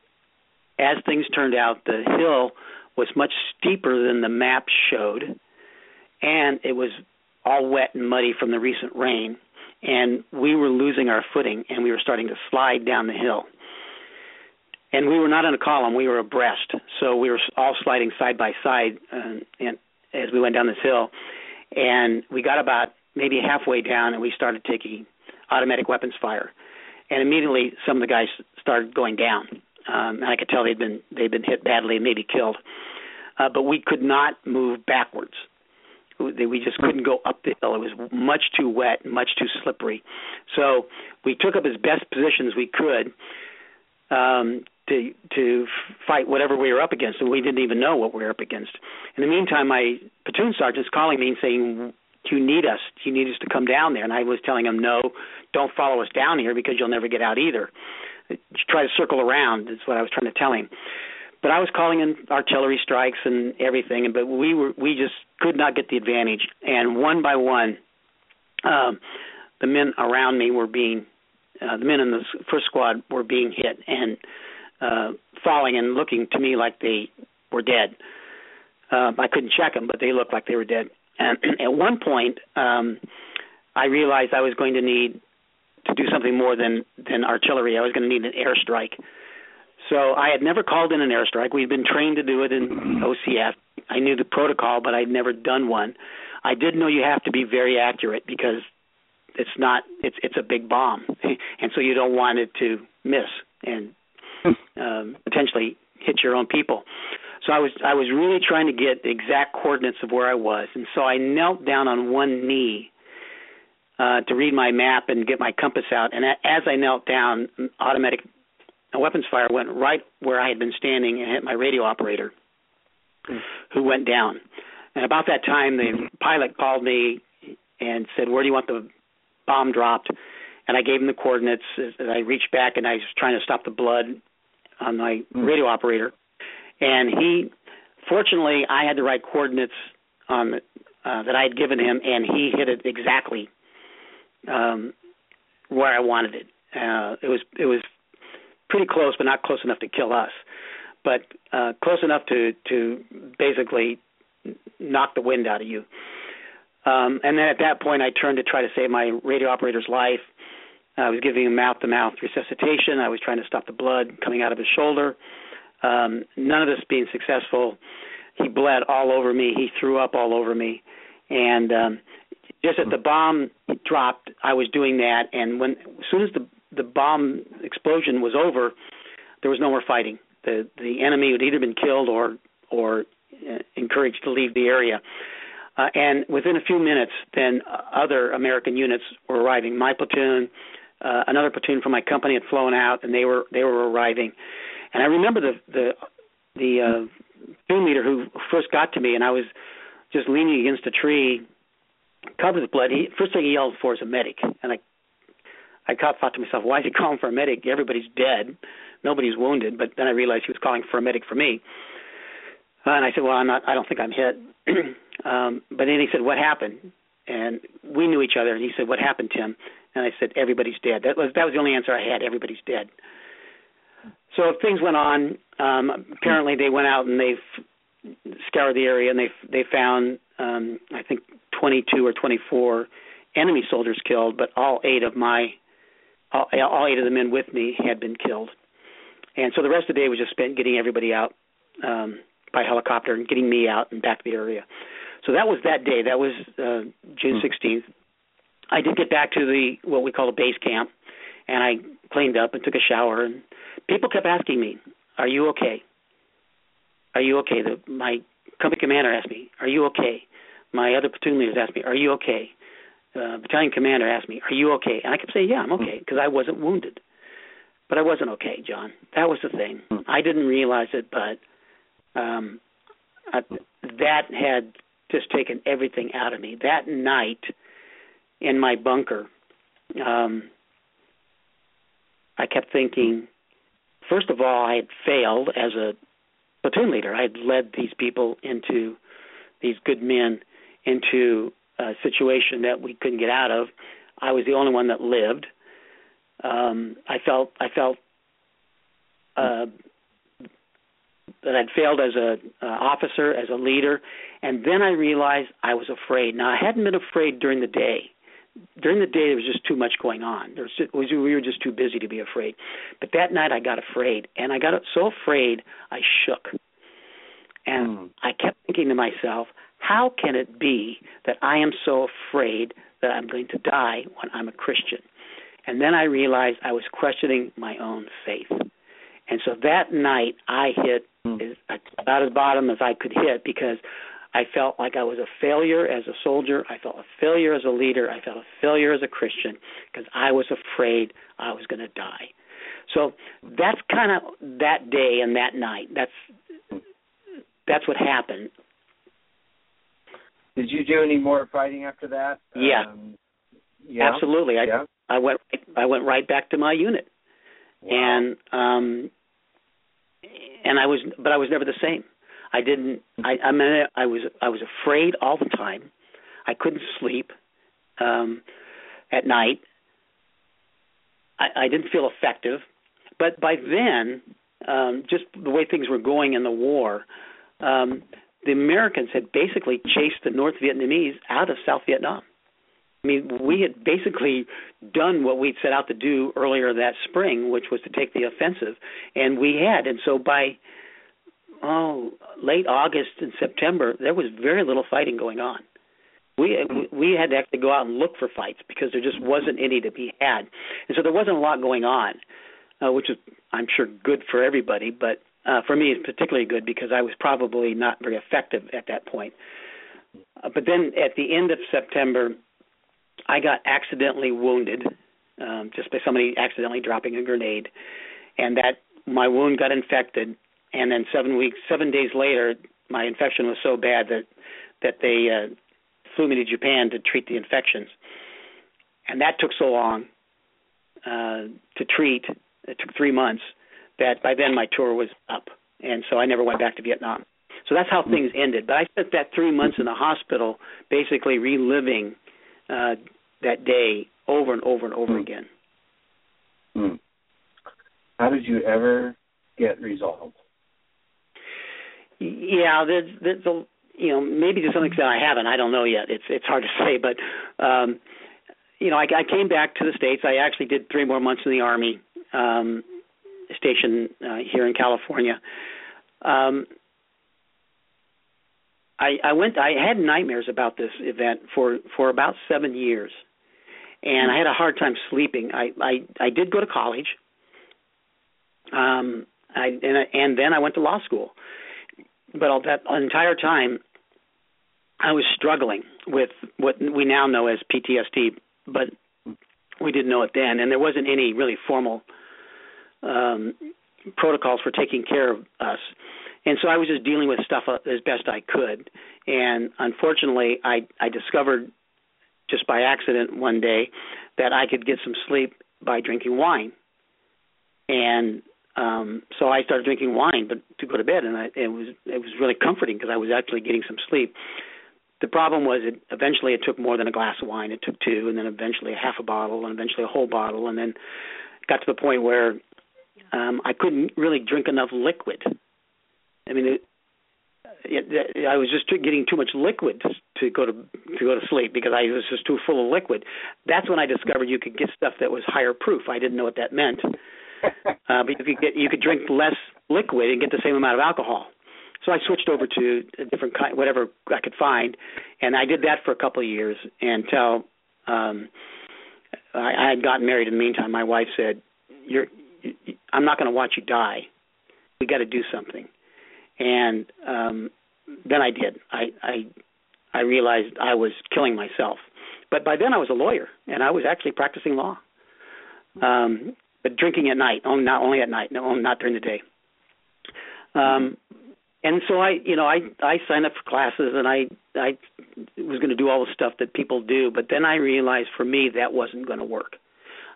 as things turned out, the hill was much steeper than the map showed, and it was all wet and muddy from the recent rain, and we were losing our footing and we were starting to slide down the hill. And we were not in a column; we were abreast, so we were all sliding side by side, uh, and as we went down this hill, and we got about maybe halfway down, and we started taking automatic weapons fire, and immediately some of the guys started going down, um, and I could tell they'd been they'd been hit badly and maybe killed, uh, but we could not move backwards we just couldn't go up the hill. It was much too wet, much too slippery. So we took up as best positions we could um, to to fight whatever we were up against, and we didn't even know what we were up against. In the meantime, my platoon sergeant's calling me and saying, "Do you need us? Do you need us to come down there?" And I was telling him, "No, don't follow us down here because you'll never get out either. Try to circle around." Is what I was trying to tell him but I was calling in artillery strikes and everything, but we were we just could not get the advantage. And one by one, um, the men around me were being uh, the men in the first squad were being hit and uh, falling and looking to me like they were dead. Uh, I couldn't check them, but they looked like they were dead. And <clears throat> at one point, um, I realized I was going to need to do something more than than artillery. I was going to need an airstrike. So I had never called in an airstrike. We'd been trained to do it in OCS. I knew the protocol, but I'd never done one. I did know you have to be very accurate because it's not it's it's a big bomb, <laughs> and so you don't want it to miss and um, potentially hit your own people. So I was I was really trying to get the exact coordinates of where I was, and so I knelt down on one knee uh, to read my map and get my compass out. And as I knelt down, automatic weapons fire went right where I had been standing and hit my radio operator, mm. who went down. And about that time, the pilot called me and said, "Where do you want the bomb dropped?" And I gave him the coordinates. As I reached back and I was trying to stop the blood on my mm. radio operator, and he, fortunately, I had the right coordinates on uh, that I had given him, and he hit it exactly um, where I wanted it. Uh, it was it was pretty close, but not close enough to kill us, but uh, close enough to to basically knock the wind out of you. Um, and then at that point, I turned to try to save my radio operator's life. I was giving him mouth-to-mouth resuscitation. I was trying to stop the blood coming out of his shoulder. Um, none of this being successful. He bled all over me. He threw up all over me, and um, just as the bomb dropped, I was doing that. And when as soon as the the bomb explosion was over, there was no more fighting. The the enemy had either been killed or or uh, encouraged to leave the area. Uh, and within a few minutes, then uh, other American units were arriving. My platoon, uh, another platoon from my company had flown out, and they were they were arriving. And I remember the the the uh, platoon leader who first got to me, and I was just leaning against a tree, covered with blood. He first thing he yelled for is a medic, and I I thought to myself, why is he calling for a medic? Everybody's dead, nobody's wounded. But then I realized he was calling for a medic for me. And I said, well, I'm not. I don't think I'm hit. <clears throat> um, but then he said, what happened? And we knew each other. And he said, what happened, Tim? And I said, everybody's dead. That was that was the only answer I had. Everybody's dead. So things went on. Um, apparently, they went out and they scoured the area and they they found um, I think 22 or 24 enemy soldiers killed, but all eight of my all, all eight of the men with me had been killed. And so the rest of the day was just spent getting everybody out um, by helicopter and getting me out and back to the area. So that was that day. That was uh, June 16th. Hmm. I did get back to the what we call a base camp, and I cleaned up and took a shower. And people kept asking me, "Are you okay? Are you okay?" The, my company commander asked me, "Are you okay?" My other platoon leaders asked me, "Are you okay?" Uh, battalion commander asked me, "Are you okay?" And I kept saying, "Yeah, I'm okay," because I wasn't wounded. But I wasn't okay, John. That was the thing. I didn't realize it, but um, I, that had just taken everything out of me. That night in my bunker, um, I kept thinking. First of all, I had failed as a platoon leader. I had led these people into these good men into uh, situation that we couldn't get out of. I was the only one that lived. Um, I felt I felt uh, that I'd failed as a uh, officer, as a leader, and then I realized I was afraid. Now I hadn't been afraid during the day. During the day, there was just too much going on. There was, just, was we were just too busy to be afraid. But that night, I got afraid, and I got so afraid I shook. And mm. I kept thinking to myself, how can it be that I am so afraid that I'm going to die when I'm a Christian? And then I realized I was questioning my own faith. And so that night I hit mm. about as bottom as I could hit because I felt like I was a failure as a soldier. I felt a failure as a leader. I felt a failure as a Christian because I was afraid I was going to die. So that's kind of that day and that night. That's that's what happened. Did you do any more fighting after that? Yeah. Um, yeah. Absolutely. I yeah. I went I went right back to my unit. Wow. And um and I was but I was never the same. I didn't I I mean I was I was afraid all the time. I couldn't sleep um at night. I, I didn't feel effective. But by then, um just the way things were going in the war, um the Americans had basically chased the North Vietnamese out of South Vietnam. I mean, we had basically done what we'd set out to do earlier that spring, which was to take the offensive, and we had. And so by oh late August and September, there was very little fighting going on. we we had to actually go out and look for fights because there just wasn't any to be had, and so there wasn't a lot going on, uh, which is I'm sure good for everybody, but uh, for me it's particularly good because I was probably not very effective at that point. Uh, but then at the end of September, I got accidentally wounded, um, just by somebody accidentally dropping a grenade, and that my wound got infected, and then seven weeks, seven days later, my infection was so bad that that they uh, flew me to Japan to treat the infections, and that took so long uh, to treat. It took three months. That by then my tour was up, and so I never went back to Vietnam. So that's how things ended. But I spent that three months in the hospital, basically reliving uh, that day over and over and over Hmm. again. Hmm. How did you ever get resolved? Yeah, there's, there's a, you know, maybe to some extent I haven't. I don't know yet. It's it's hard to <laughs> say, but um, you know, I, I came back to the states. I actually did three more months in the army um, station uh, here in California. Um, I, I went. I had nightmares about this event for for about seven years, and I had a hard time sleeping. I I, I did go to college. Um, I and I, and then I went to law school, but all that entire time, I was struggling with what we now know as PTSD, but we didn't know it then, and there wasn't any really formal um, protocols for taking care of us. And so I was just dealing with stuff uh, as best I could. And unfortunately, I I discovered just by accident one day that I could get some sleep by drinking wine. And um so I started drinking wine but to go to bed and I it was it was really comforting because I was actually getting some sleep. The problem was it eventually it took more than a glass of wine. It took two and then eventually a half a bottle and eventually a whole bottle and then got to the point where um I couldn't really drink enough liquid. I mean, it, it, I was just getting too much liquid to, go to to go to sleep because I was just too full of liquid. That's when I discovered you could get stuff that was higher proof. I didn't know what that meant. <laughs> Uh, but you could get you could drink less liquid and get the same amount of alcohol. So I switched over to a different kind, whatever I could find, and I did that for a couple of years until um, I, I had gotten married. In the meantime, my wife said, "You're, you, I'm not going to watch you die. We got to do something." and um then I did. I I I realized I was killing myself. But by then I was a lawyer and I was actually practicing law. Um but drinking at night, only not only at night, no not during the day. Um and so I you know I I signed up for classes and I I was going to do all the stuff that people do, but then I realized for me that wasn't going to work.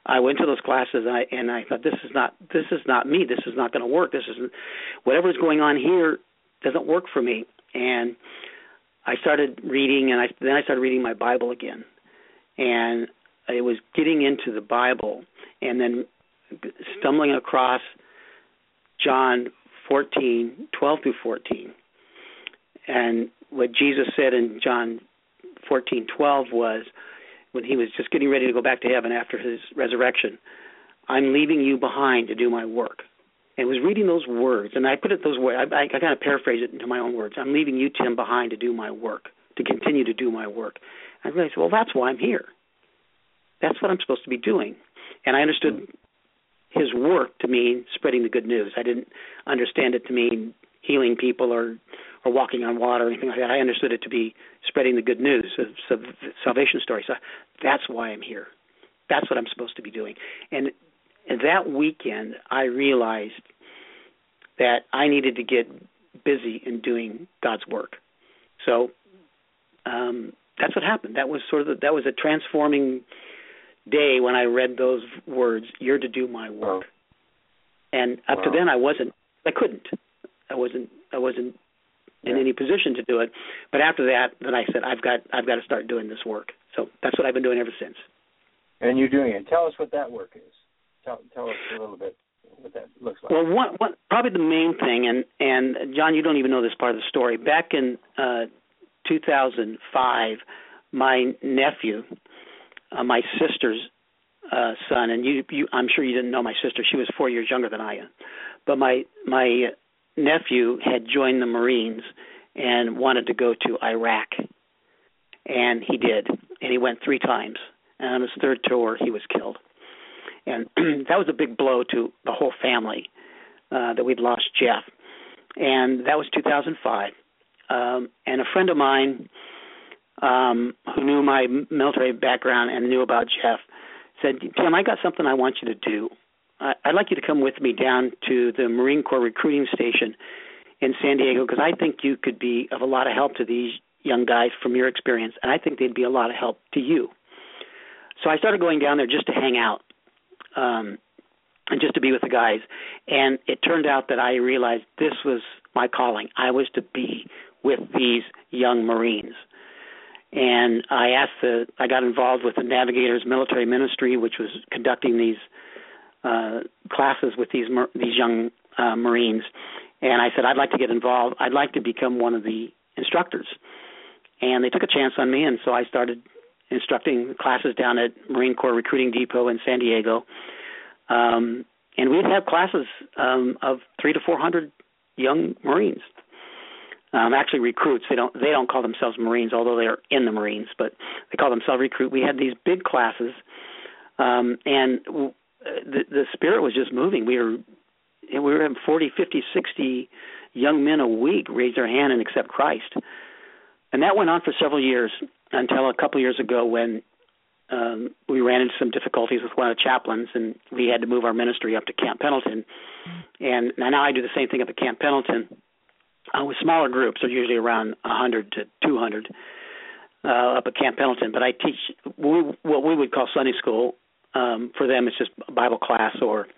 I went to those classes and I and I thought this is not this is not me. This is not going to work. This isn't whatever's going on here doesn't work for me. And I started reading and I then I started reading my Bible again. And it was getting into the Bible and then stumbling across John 14, 12 through 14. And what Jesus said in John 14:12 was when he was just getting ready to go back to heaven after his resurrection, I'm leaving you behind to do my work. And was reading those words, and I put it those words. I, I, I kind of paraphrase it into my own words. I'm leaving you, Tim, behind to do my work, to continue to do my work. I realized, well, that's why I'm here. That's what I'm supposed to be doing. And I understood his work to mean spreading the good news. I didn't understand it to mean healing people or or walking on water or anything like that. I understood it to be spreading the good news, of salvation story. So that's why I'm here. That's what I'm supposed to be doing. And, and that weekend, I realized that I needed to get busy in doing God's work. So um, that's what happened. That was sort of the, that was a transforming day when I read those words. You're to do my work. Wow. And up wow. to then, I wasn't. I couldn't. I wasn't. I wasn't in yeah. any position to do it. But after that, then I said, I've got I've got to start doing this work. So that's what I've been doing ever since. And you're doing it. Tell us what that work is. Tell tell us a little bit what that looks like. Well, one, one probably the main thing, and and John, you don't even know this part of the story. Back in uh, 2005, my nephew, uh, my sister's uh, son, and you, you, I'm sure you didn't know my sister. She was four years younger than I am, but my my nephew had joined the Marines and wanted to go to Iraq. and he did, and he went three times. And on his third tour, he was killed, and <clears throat> that was a big blow to the whole family uh, that we'd lost Jeff. And that was 2005. Um, and a friend of mine um, who knew my military background and knew about Jeff said, "Tim, I got something I want you to do. I'd like you to come with me down to the Marine Corps recruiting station in San Diego because I think you could be of a lot of help to these young guys from your experience, and I think they'd be a lot of help to you." So I started going down there just to hang out. Um, and just to be with the guys. And it turned out that I realized this was my calling. I was to be with these young Marines and I asked the I got involved with the Navigators Military Ministry, which was conducting these uh, classes with these these young uh, Marines, and I said I'd like to get involved. I'd like to become one of the instructors, and they took a chance on me, and so I started instructing classes down at Marine Corps Recruiting Depot in San Diego. Um, and we'd have classes um, of three to four hundred young Marines um, actually recruits. They don't they don't call themselves Marines, although they're in the Marines, but they call themselves recruit. We had these big classes, um, and the the spirit was just moving. We were we were having 40, 50, 60 young men a week raise their hand and accept Christ, and that went on for several years until a couple years ago when um, we ran into some difficulties with one of the chaplains, and we had to move our ministry up to Camp Pendleton. And now I do the same thing up at Camp Pendleton uh, with smaller groups, are usually around 100 to 200 uh, up at Camp Pendleton. But I teach what we would call Sunday school. Um, for them, it's just a Bible class, or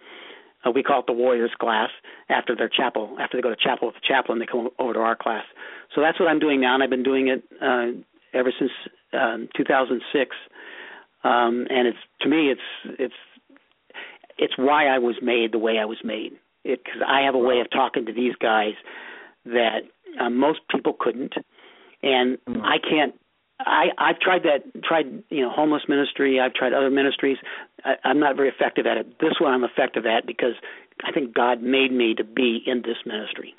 uh, we call it the Warriors class. After their chapel, after they go to chapel with the chaplain, they come over to our class. So that's what I'm doing now, and I've been doing it uh, ever since um, 2006. Um, and it's to me, it's it's it's why I was made the way I was made. Because I have a way of talking to these guys that uh, most people couldn't, and mm-hmm. I can't. I I've tried that tried you know homeless ministry. I've tried other ministries. I, I'm not very effective at it. This one I'm effective at because I think God made me to be in this ministry.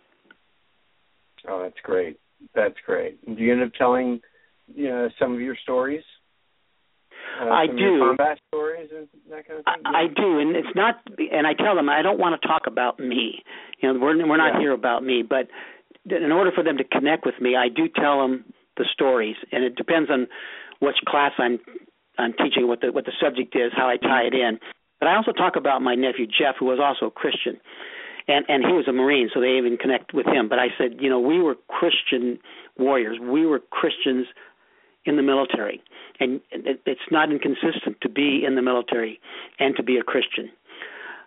Oh, that's great. That's great. Do you end up telling you know, some of your stories? Uh, I do. combat stories and that kind of thing. I, I do, and it's not. And I tell them I don't want to talk about me. You know, we're we're not yeah. here about me, but in order for them to connect with me, I do tell them the stories, and it depends on which class I'm I'm teaching, what the what the subject is, how I tie it in. But I also talk about my nephew Jeff, who was also a Christian, and and he was a Marine, so they even connect with him. But I said, you know, we were Christian warriors. We were Christians in the military, and it's not inconsistent to be in the military and to be a Christian.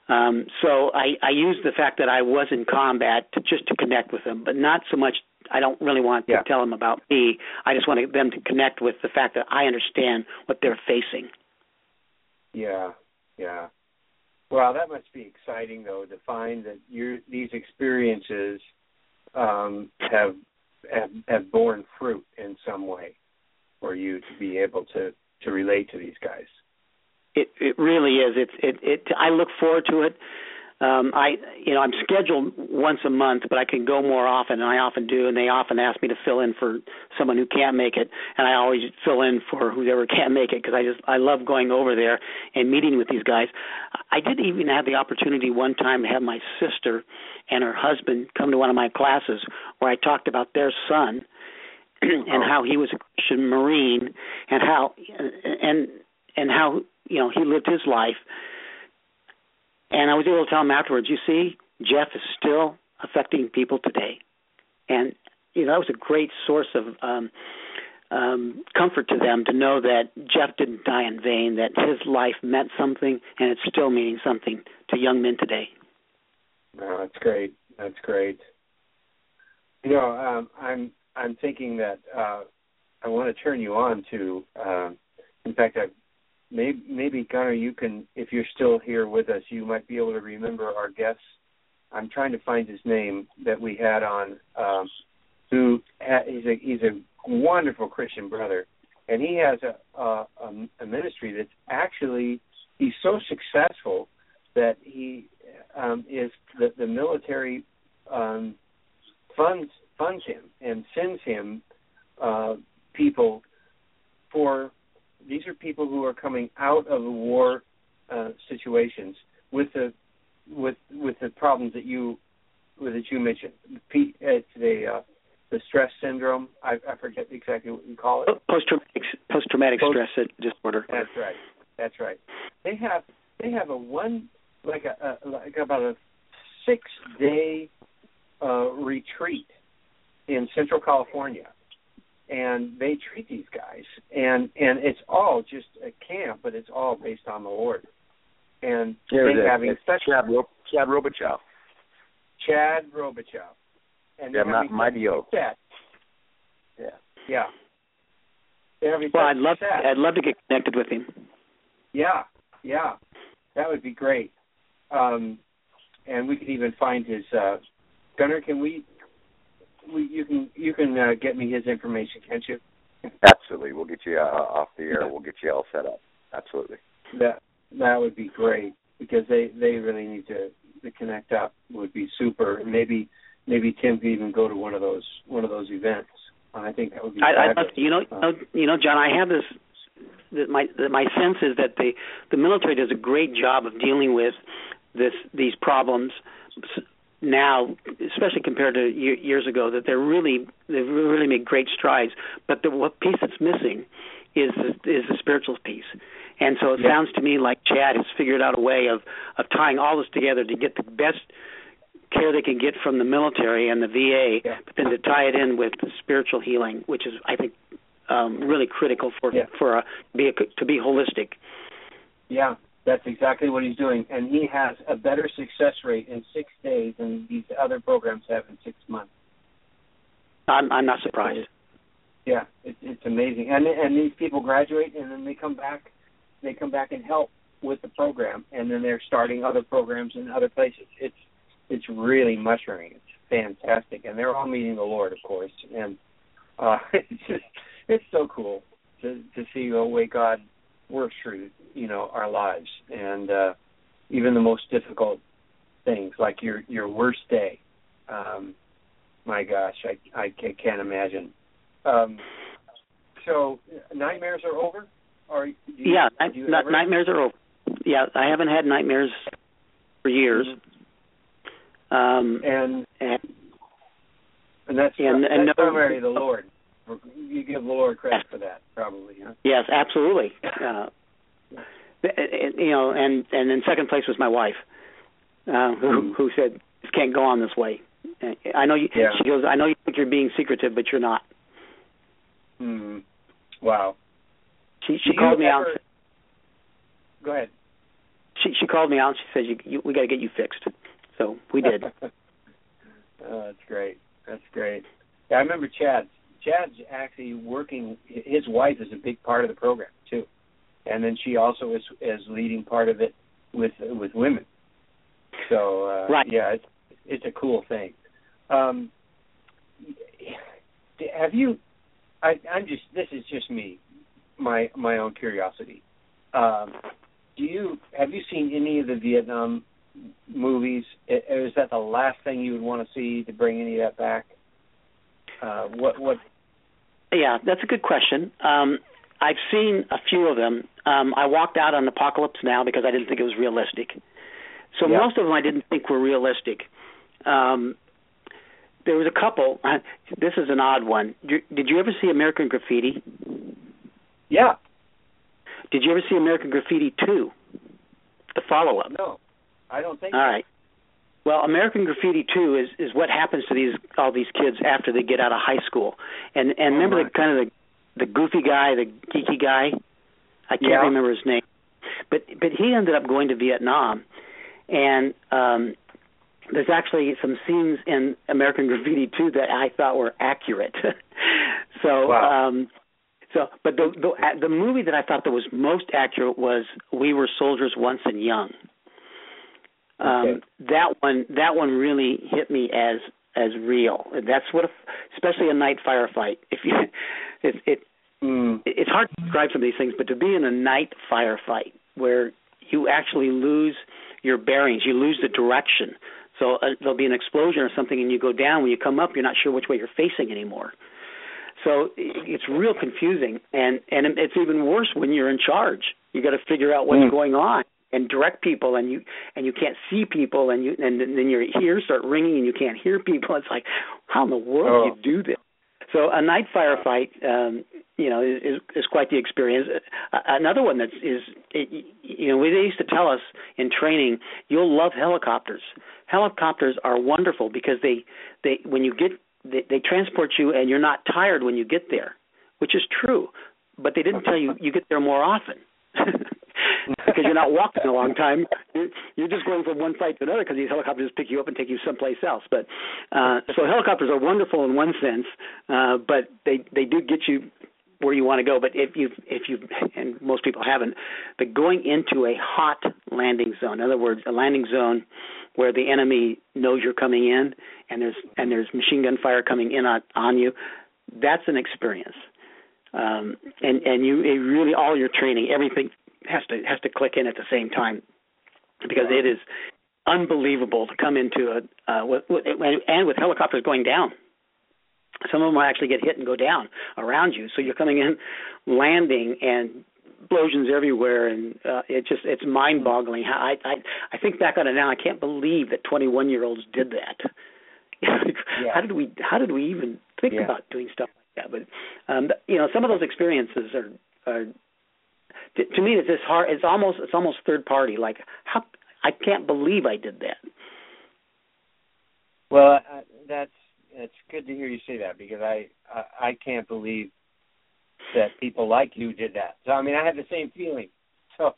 Um, so I, I use the fact that I was in combat to just to connect with them, but not so much. I don't really want to yeah. tell them about me. I just want them to connect with the fact that I understand what they're facing. Yeah, yeah. Well, that must be exciting though to find that you these experiences um, have, have have borne fruit in some way for you to be able to to relate to these guys. It it really is. It's it it. I look forward to it. Um, I you know I'm scheduled once a month, but I can go more often, and I often do. And they often ask me to fill in for someone who can't make it, and I always fill in for whoever <laughs> can't make it because I just I love going over there and meeting with these guys. I did even have the opportunity one time to have my sister and her husband come to one of my classes where I talked about their son <clears throat> and oh. how he was a Christian Marine and how and and how you know he lived his life. And I was able to tell him afterwards, you see, Jeff is still affecting people today, and you know that was a great source of um, um, comfort to them to know that Jeff didn't die in vain, that his life meant something, and it's still meaning something to young men today. No, that's great. That's great. You know, um, I'm I'm thinking that uh, I want to turn you on to. Uh, in fact, I maybe, maybe Gunnar, you can, if you're still here with us, you might be able to remember our guest. I'm trying to find his name that we had on. Um, who he's a he's a wonderful Christian brother, and he has a a, a ministry that's actually he's so successful that he um, is the the military um, funds funds him and sends him uh, people for these are people who are coming out of the war uh, situations with the with with the problems that you that you mentioned. P, it's the uh, the stress syndrome. I, I forget exactly what you call it. Post traumatic post traumatic stress disorder. That's right. That's right. They have they have a one like a, a like about a six day uh, retreat in Central California, and they treat these guys, and and it's all just a camp, but it's all based on the Lord. And yeah, they having such Chad, Ro- Chad Robichaux. Chad Robichaux. And yeah, my, Mighty Oak. Yeah. Yeah. Well, I'd love that. I'd love to get connected with him. Yeah, yeah, that would be great. Um, and we could even find his uh, Gunner. Can we? We you can you can uh, get me his information, can't you? Absolutely, we'll get you uh, off the air. We'll get you all set up. Absolutely. That that would be great because they they really need to to connect up. Would be super. Maybe maybe Tim could even go to one of those one of those events. I think that would be. I, I, you know, you know, you know, John. I have this. That my that my sense is that the the military does a great job of dealing with this these problems now, especially compared to years ago. That they're really they've really made great strides. But the what piece that's missing is the, is the spiritual piece. And so it yeah. sounds to me like Chad has figured out a way of of tying all this together to get the best care they can get from the military and the VA, yeah. but then to tie it in with spiritual healing, which is I think um, really critical for yeah. for a, be a, to be holistic. Yeah, that's exactly what he's doing, and he has a better success rate in six days than these other programs have in six months. I'm I'm not surprised. Yeah, it, it's amazing, and and these people graduate and then they come back, they come back and help with the program, and then they're starting other programs in other places. It's it's really mushrooming. It's fantastic, and they're all meeting the Lord, of course, and uh, <laughs> it's just it's so cool to to see the way God works through you know our lives, and uh, even the most difficult things, like your your worst day. Um, my gosh, I I can't imagine. Um, so nightmares are over. Or you, yeah, you nightmares are over. Yeah, I haven't had nightmares for years. Mm-hmm. Um, and and and that's and, and no, primarily the Lord. You give Lord credit for that, probably. Huh? Yes, absolutely. <laughs> Uh, you know, and and in second place was my wife, uh, who mm-hmm. who said this can't go on this way. I know you. Yeah. She goes. I know you think you're being secretive, but you're not. Hmm. Wow. She she called me ever... out. Go ahead. She she called me out. She says, "You, you we got to get you fixed." So we did. <laughs> oh, that's great. That's great. Yeah, I remember Chad. Chad's actually working. His wife is a big part of the program too, and then she also is is leading part of it with with women. So uh, right. yeah, it's it's a cool thing. Um, have you? I, I'm just. This is just me, my my own curiosity. Um, do you have you seen any of the Vietnam movies? Is that the last thing you would want to see to bring any of that back? Uh, what what? Yeah, that's a good question. Um, I've seen a few of them. Um, I walked out on Apocalypse Now because I didn't think it was realistic. So yeah. most of them I didn't think were realistic. Um, there was a couple. <laughs> This is an odd one. Did you ever see American Graffiti? Yeah. Did you ever see American Graffiti 2? The follow up? No. I don't think. All so. right. Well, American Graffiti 2 is is what happens to these all these kids after they get out of high school. And and oh, remember my. the kind of the the goofy guy, the geeky guy? I can't Yeah. remember his name. But but he ended up going to Vietnam and um there's actually some scenes in American Graffiti 2 that I thought were accurate. <laughs> so Wow. um so but the, the the movie that I thought that was most accurate was We Were Soldiers Once and Young. Um, Okay. that one that one really hit me as as real. That's what, a, especially a night firefight. <laughs> If you, it, it Mm. it's hard to describe some of these things, but to be in a night firefight where you actually lose your bearings, you lose the direction. So uh, there'll be an explosion or something, and you go down. When you come up, you're not sure which way you're facing anymore. So it's real confusing, and and it's even worse when you're in charge. You got to figure out what's mm. going on and direct people, and you and you can't see people, and you and then your ears start ringing, and you can't hear people. <laughs> It's like, how in the world oh. do you do this? So a night firefight, um, you know, is, is quite the experience. Uh, another one that is, it, you know, they used to tell us in training, you'll love helicopters. Helicopters are wonderful because they, they when you get they, they transport you and you're not tired when you get there, which is true. But they didn't tell you <laughs> you get there more often. <laughs> <laughs> because you're not walking a long time. You're, you're just going from one site to another because these helicopters pick you up and take you someplace else. But uh, so helicopters are wonderful in one sense, uh, but they they do get you where you want to go. But if you if you and most people haven't, but going into a hot landing zone, in other words, a landing zone where the enemy knows you're coming in and there's and there's machine gun fire coming in on, on you, that's an experience. Um, and and you really all your training, everything has to has to click in at the same time because it is unbelievable to come into a uh, with, with, and with helicopters going down. Some of them will actually get hit and go down around you. So you're coming in, landing, and explosions everywhere, and uh, it just it's mind-boggling. I I I think back on it now. I can't believe that 21 year olds did that. <laughs> yeah. How did we How did we even think yeah. about doing stuff like that? But um, you know, some of those experiences are are to, to me it's just hard. It's almost it's almost third party. Like how I can't believe I did that. Well, uh, that's it's good to hear you say that because I I, I can't believe that people like you did that. So I mean, I had the same feeling. <laughs> So,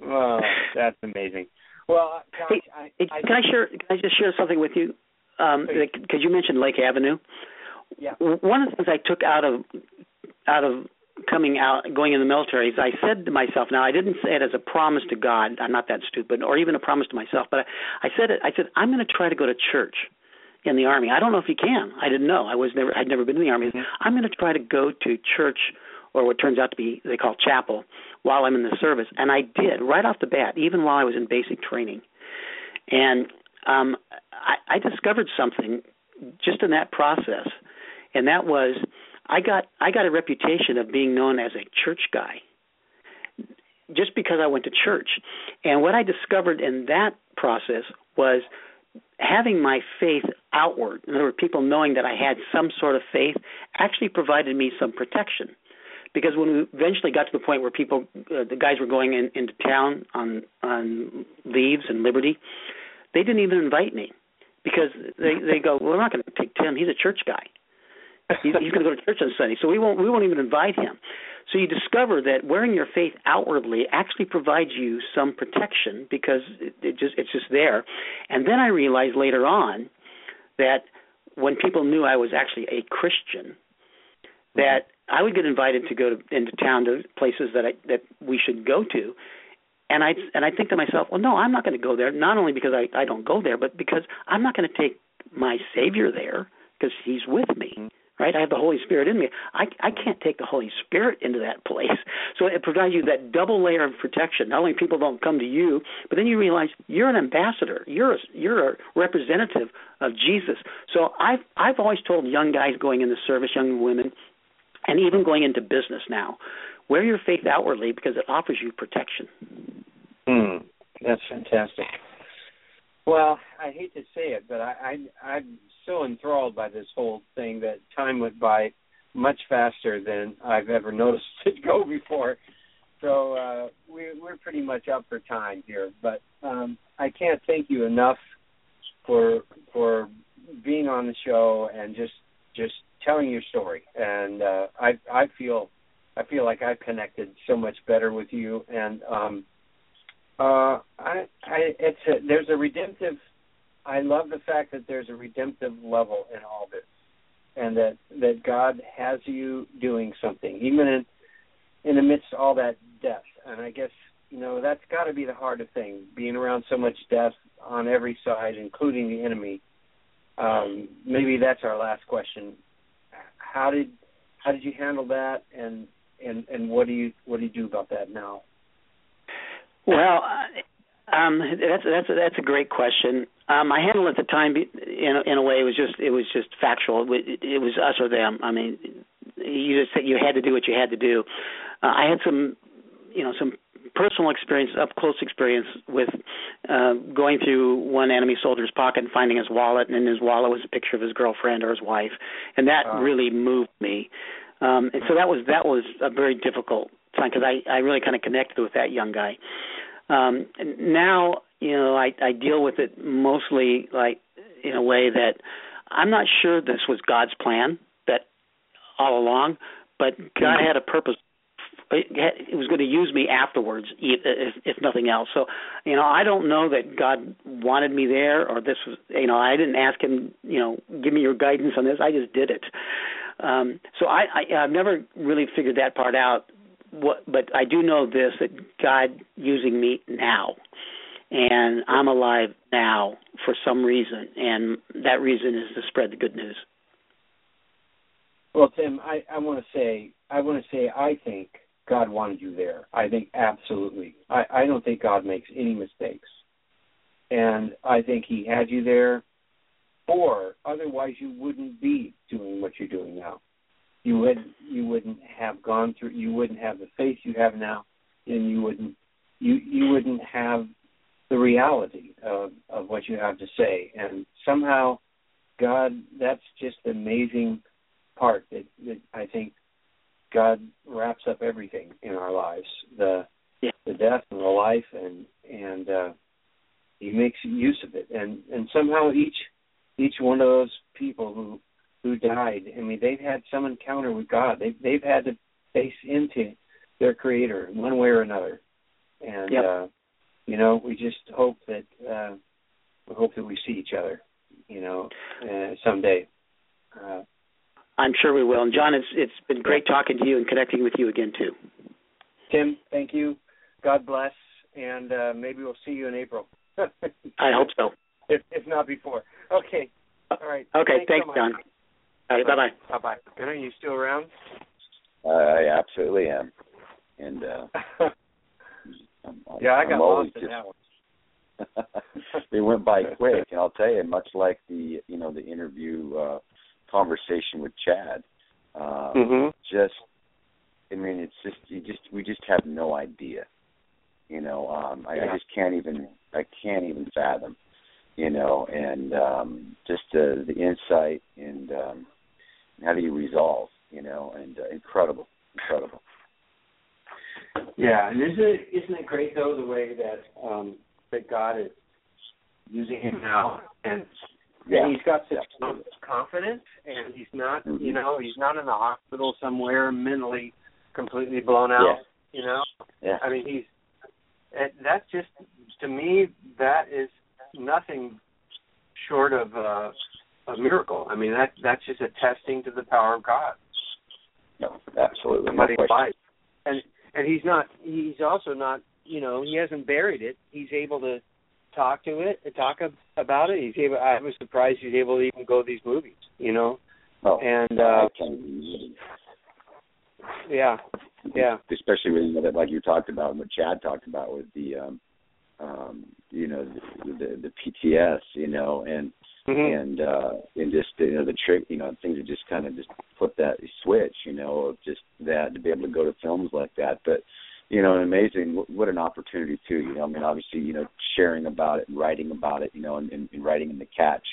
well, that's amazing. Well, gosh, hey, I, hey, I, can I share? Can I just share something with you? Um, because you mentioned Lake Avenue. Yeah. One of the things I took out of out of coming out going in the military is I said to myself now I didn't say it as a promise to God I'm not that stupid or even a promise to myself but I, I said it I said I'm going to try to go to church in the army. I don't know if you can. I didn't know. I was never. I'd never been in the army. Mm-hmm. I'm going to try to go to church, or what turns out to be they call chapel, while I'm in the service, and I did right off the bat, even while I was in basic training, and um, I, I discovered something just in that process, and that was I got I got a reputation of being known as a church guy just because I went to church. And what I discovered in that process was having my faith outward, in other words, people knowing that I had some sort of faith, actually provided me some protection. Because when we eventually got to the point where people, uh, the guys were going in, into town on on leaves and liberty, they didn't even invite me because they they go, well, we're not going to take Tim. He's a church guy. He's, he's going to go to church on Sunday, so we won't we won't even invite him. So you discover that wearing your faith outwardly actually provides you some protection because it, it just it's just there. And then I realized later on that when people knew I was actually a Christian, that I would get invited to go to, into town to places that I, that we should go to, and I and I think to myself, well, no, I'm not going to go there. Not only because I I don't go there, but because I'm not going to take my Savior there because He's with me. Mm-hmm. Right? I have the Holy Spirit in me. I I can't take the Holy Spirit into that place. So it provides you that double layer of protection. Not only people don't come to you, but then you realize you're an ambassador. You're a, you're a representative of Jesus. So I've I've always told young guys going into service, young women, and even going into business now, wear your faith outwardly because it offers you protection. Hmm, that's fantastic. Well, I hate to say it, but I, I I'm so enthralled by this whole thing that time went by much faster than I've ever noticed <laughs> it go before. So uh, we're we're pretty much up for time here, but um, I can't thank you enough for for being on the show and just just telling your story. And uh, I I feel I feel like I've connected so much better with you and um, uh, I, I, it's a, there's a redemptive. I love the fact that there's a redemptive level in all this, and that that God has you doing something, even in in the midst of all that death. And I guess you know that's got to be the hardest thing, being around so much death on every side, including the enemy. Um, maybe that's our last question. How did how did you handle that, and and and what do you what do you do about that now? Well, um, that's that's that's a great question. Um, I handled at the time in in a way it was just it was just factual. It, it was us or them. I mean, you just said you had to do what you had to do. Uh, I had some, you know, some personal experience, up close experience with uh, going through one enemy soldier's pocket and finding his wallet, and in his wallet was a picture of his girlfriend or his wife, and that wow. really moved me. Um, and so that was that was a very difficult time because I I really kind of connected with that young guy. Um, now you know I I deal with it mostly like in a way that I'm not sure this was God's plan that all along, but God had a purpose it was going to use me afterwards, if, if nothing else. So, you know, I don't know that God wanted me there, or this was, you know, I didn't ask Him, you know, give me your guidance on this. I just did it. Um, so I, I, I've never really figured that part out. What, but I do know this: that God using me now, and I'm alive now for some reason, and that reason is to spread the good news. Well, Tim, I, I want to say, I want to say, I think God wanted you there. I think absolutely. I, I don't think God makes any mistakes. And I think He had you there for otherwise you wouldn't be doing what you're doing now. You wouldn't you wouldn't have gone through you wouldn't have the faith you have now and you wouldn't you you wouldn't have the reality of, of what you have to say. And somehow God that's just the amazing part that, that I think God wraps up everything in our lives the yeah. the death and the life and and uh, He makes use of it and and somehow each each one of those people who who died I mean they've had some encounter with God they've they've had to face into their Creator in one way or another and yep. uh, you know we just hope that uh, we hope that we see each other you know uh, someday. Uh, I'm sure we will. And John, it's it's been great talking to you and connecting with you again too. Tim, thank you. God bless, and uh, maybe we'll see you in April. <laughs> I hope so. If if not before. Okay. All right. Okay. Thanks, thanks so John. All right. Bye bye. Bye bye. Are you still around? Uh, I absolutely am. And uh, I'm, <laughs> yeah, I got I'm lost in just, that one. <laughs> they went by <laughs> quick, and I'll tell you, much like the you know the interview uh, conversation with Chad. Um, mm-hmm. Just, I mean, it's just you just we just have no idea. You know, um, I, yeah. I just can't even I can't even fathom. You know, and um, just uh, the insight and um, how do you resolve? You know, and uh, incredible, incredible. Yeah, and isn't it isn't it great though the way that um, that God is using him now and yeah. And he's got such yeah. confidence, and he's not, mm-hmm. you know, he's not in the hospital somewhere mentally completely blown out. Yeah. You know, yeah. I mean, he's. And that's just to me that is nothing short of uh, a miracle. I mean, that that's just attesting to the power of God. No, absolutely. No and and he's not. He's also not. You know, he hasn't buried it. He's able to talk to it, talk about it. He's able. I was surprised he's able to even go to these movies. You know, oh, and uh, yeah, yeah. Especially with you know, like you talked about, and what Chad talked about with the, um, um, you know, the, the the PTS, you know, and mm-hmm. and uh and just you know the trick, you know, things that just kind of just flip that switch, you know, of just that to be able to go to films like that, but you know, amazing. What an opportunity too. You know, I mean, obviously, you know, sharing about it and writing about it. You know, and, and, and writing in the catch.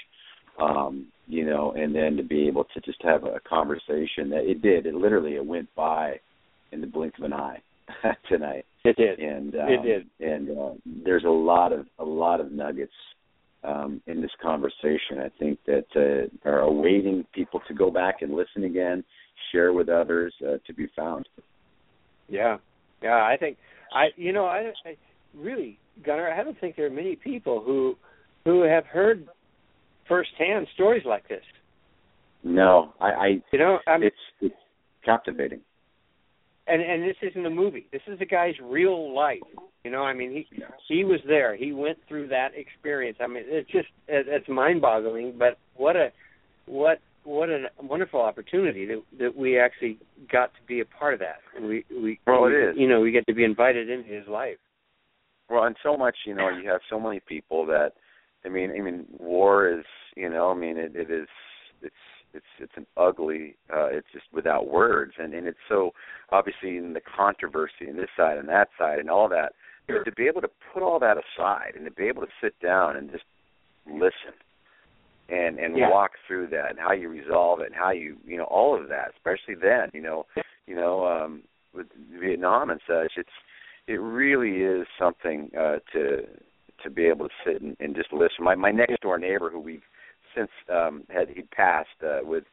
Um, you know, and then to be able to just have a conversation that it did. It literally it went by in the blink of an eye <laughs> tonight. It did. And um, it did. And uh, there's a lot of a lot of nuggets um, in this conversation. I think that uh, are awaiting people to go back and listen again, share with others uh, to be found. Yeah, yeah, I think I you know I, I really Gunnar I don't think there are many people who who have heard firsthand stories like this. No, I, I you know I mean, it's it's captivating. And and this isn't a movie. This is the guy's real life. You know, I mean he he was there. He went through that experience. I mean it's just it, it's mind-boggling. But what a what what a wonderful opportunity that that we actually got to be a part of that. And we we well, we, it is. You know, we get to be invited into his life. Well, and so much, you know, you have so many people that I mean, I mean, war is, you know, I mean, it, it is, it's, it's, it's an ugly, uh, it's just without words, and and it's so obviously in the controversy and this side and that side and all that. But to be able to put all that aside and to be able to sit down and just listen and and Yeah. walk through that and how you resolve it and how you you know all of that especially then you know you know um with Vietnam and such it's it really is something uh to to be able to sit and, and just listen my my next door neighbor who we've since um had he passed uh with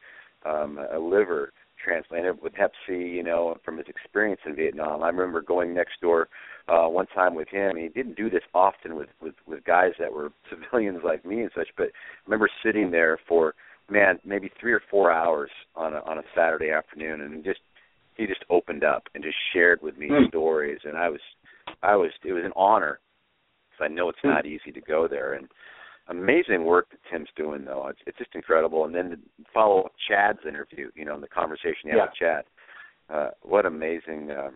um a liver transplant with hep C you know from his experience in Vietnam I remember going next door uh one time with him he didn't do this often with with with guys that were <laughs> civilians like me and such but I remember sitting there for man maybe 3 or 4 hours on a on a Saturday afternoon and just he just opened up and just shared with me Hmm. stories and I was I was it was an honor cuz I know it's Hmm. not easy to go there and amazing work that Tim's doing though it's it's just incredible and then to follow up Chad's interview you know and the conversation you had with Chad uh what amazing uh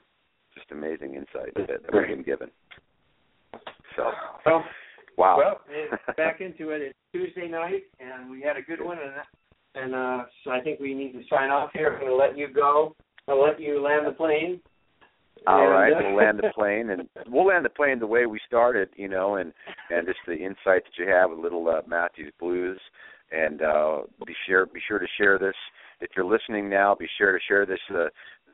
just amazing insight that, that we've been given so Well, wow well, it's <laughs> back into it. It's Tuesday night, and we had a good one, and and uh, so I think we need to sign off here. I'm going to let you go. I'll let you land the plane. All right, uh, we'll land the plane, and <laughs> we'll land the plane the way we started, you know, and and just the insight that you have with Little uh, Matthews Blues, and uh, be sure be sure to share this. If you're listening now, be sure to share this uh,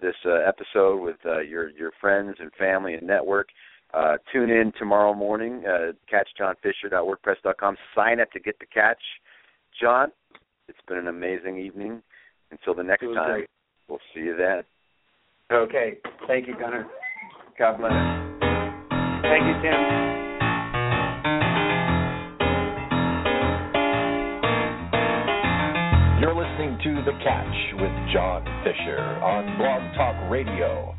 this uh, episode with uh, your your friends and family and network. Uh, tune in tomorrow morning. Uh, catchjohnfisher.wordpress.com. Sign up to get the catch. John, it's been an amazing evening. Until the next time, great. we'll see you then. Okay. Thank you, Gunnar. God bless. Thank you, Tim. You're listening to The Catch with John Fisher on Blog Talk Radio,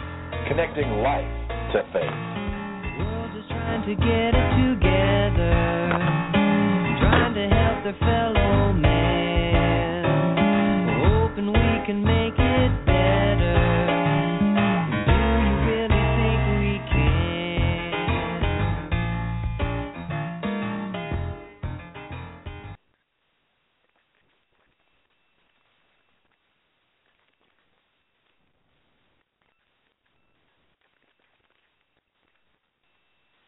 connecting life to faith. world is trying to get it together, trying to help their fellow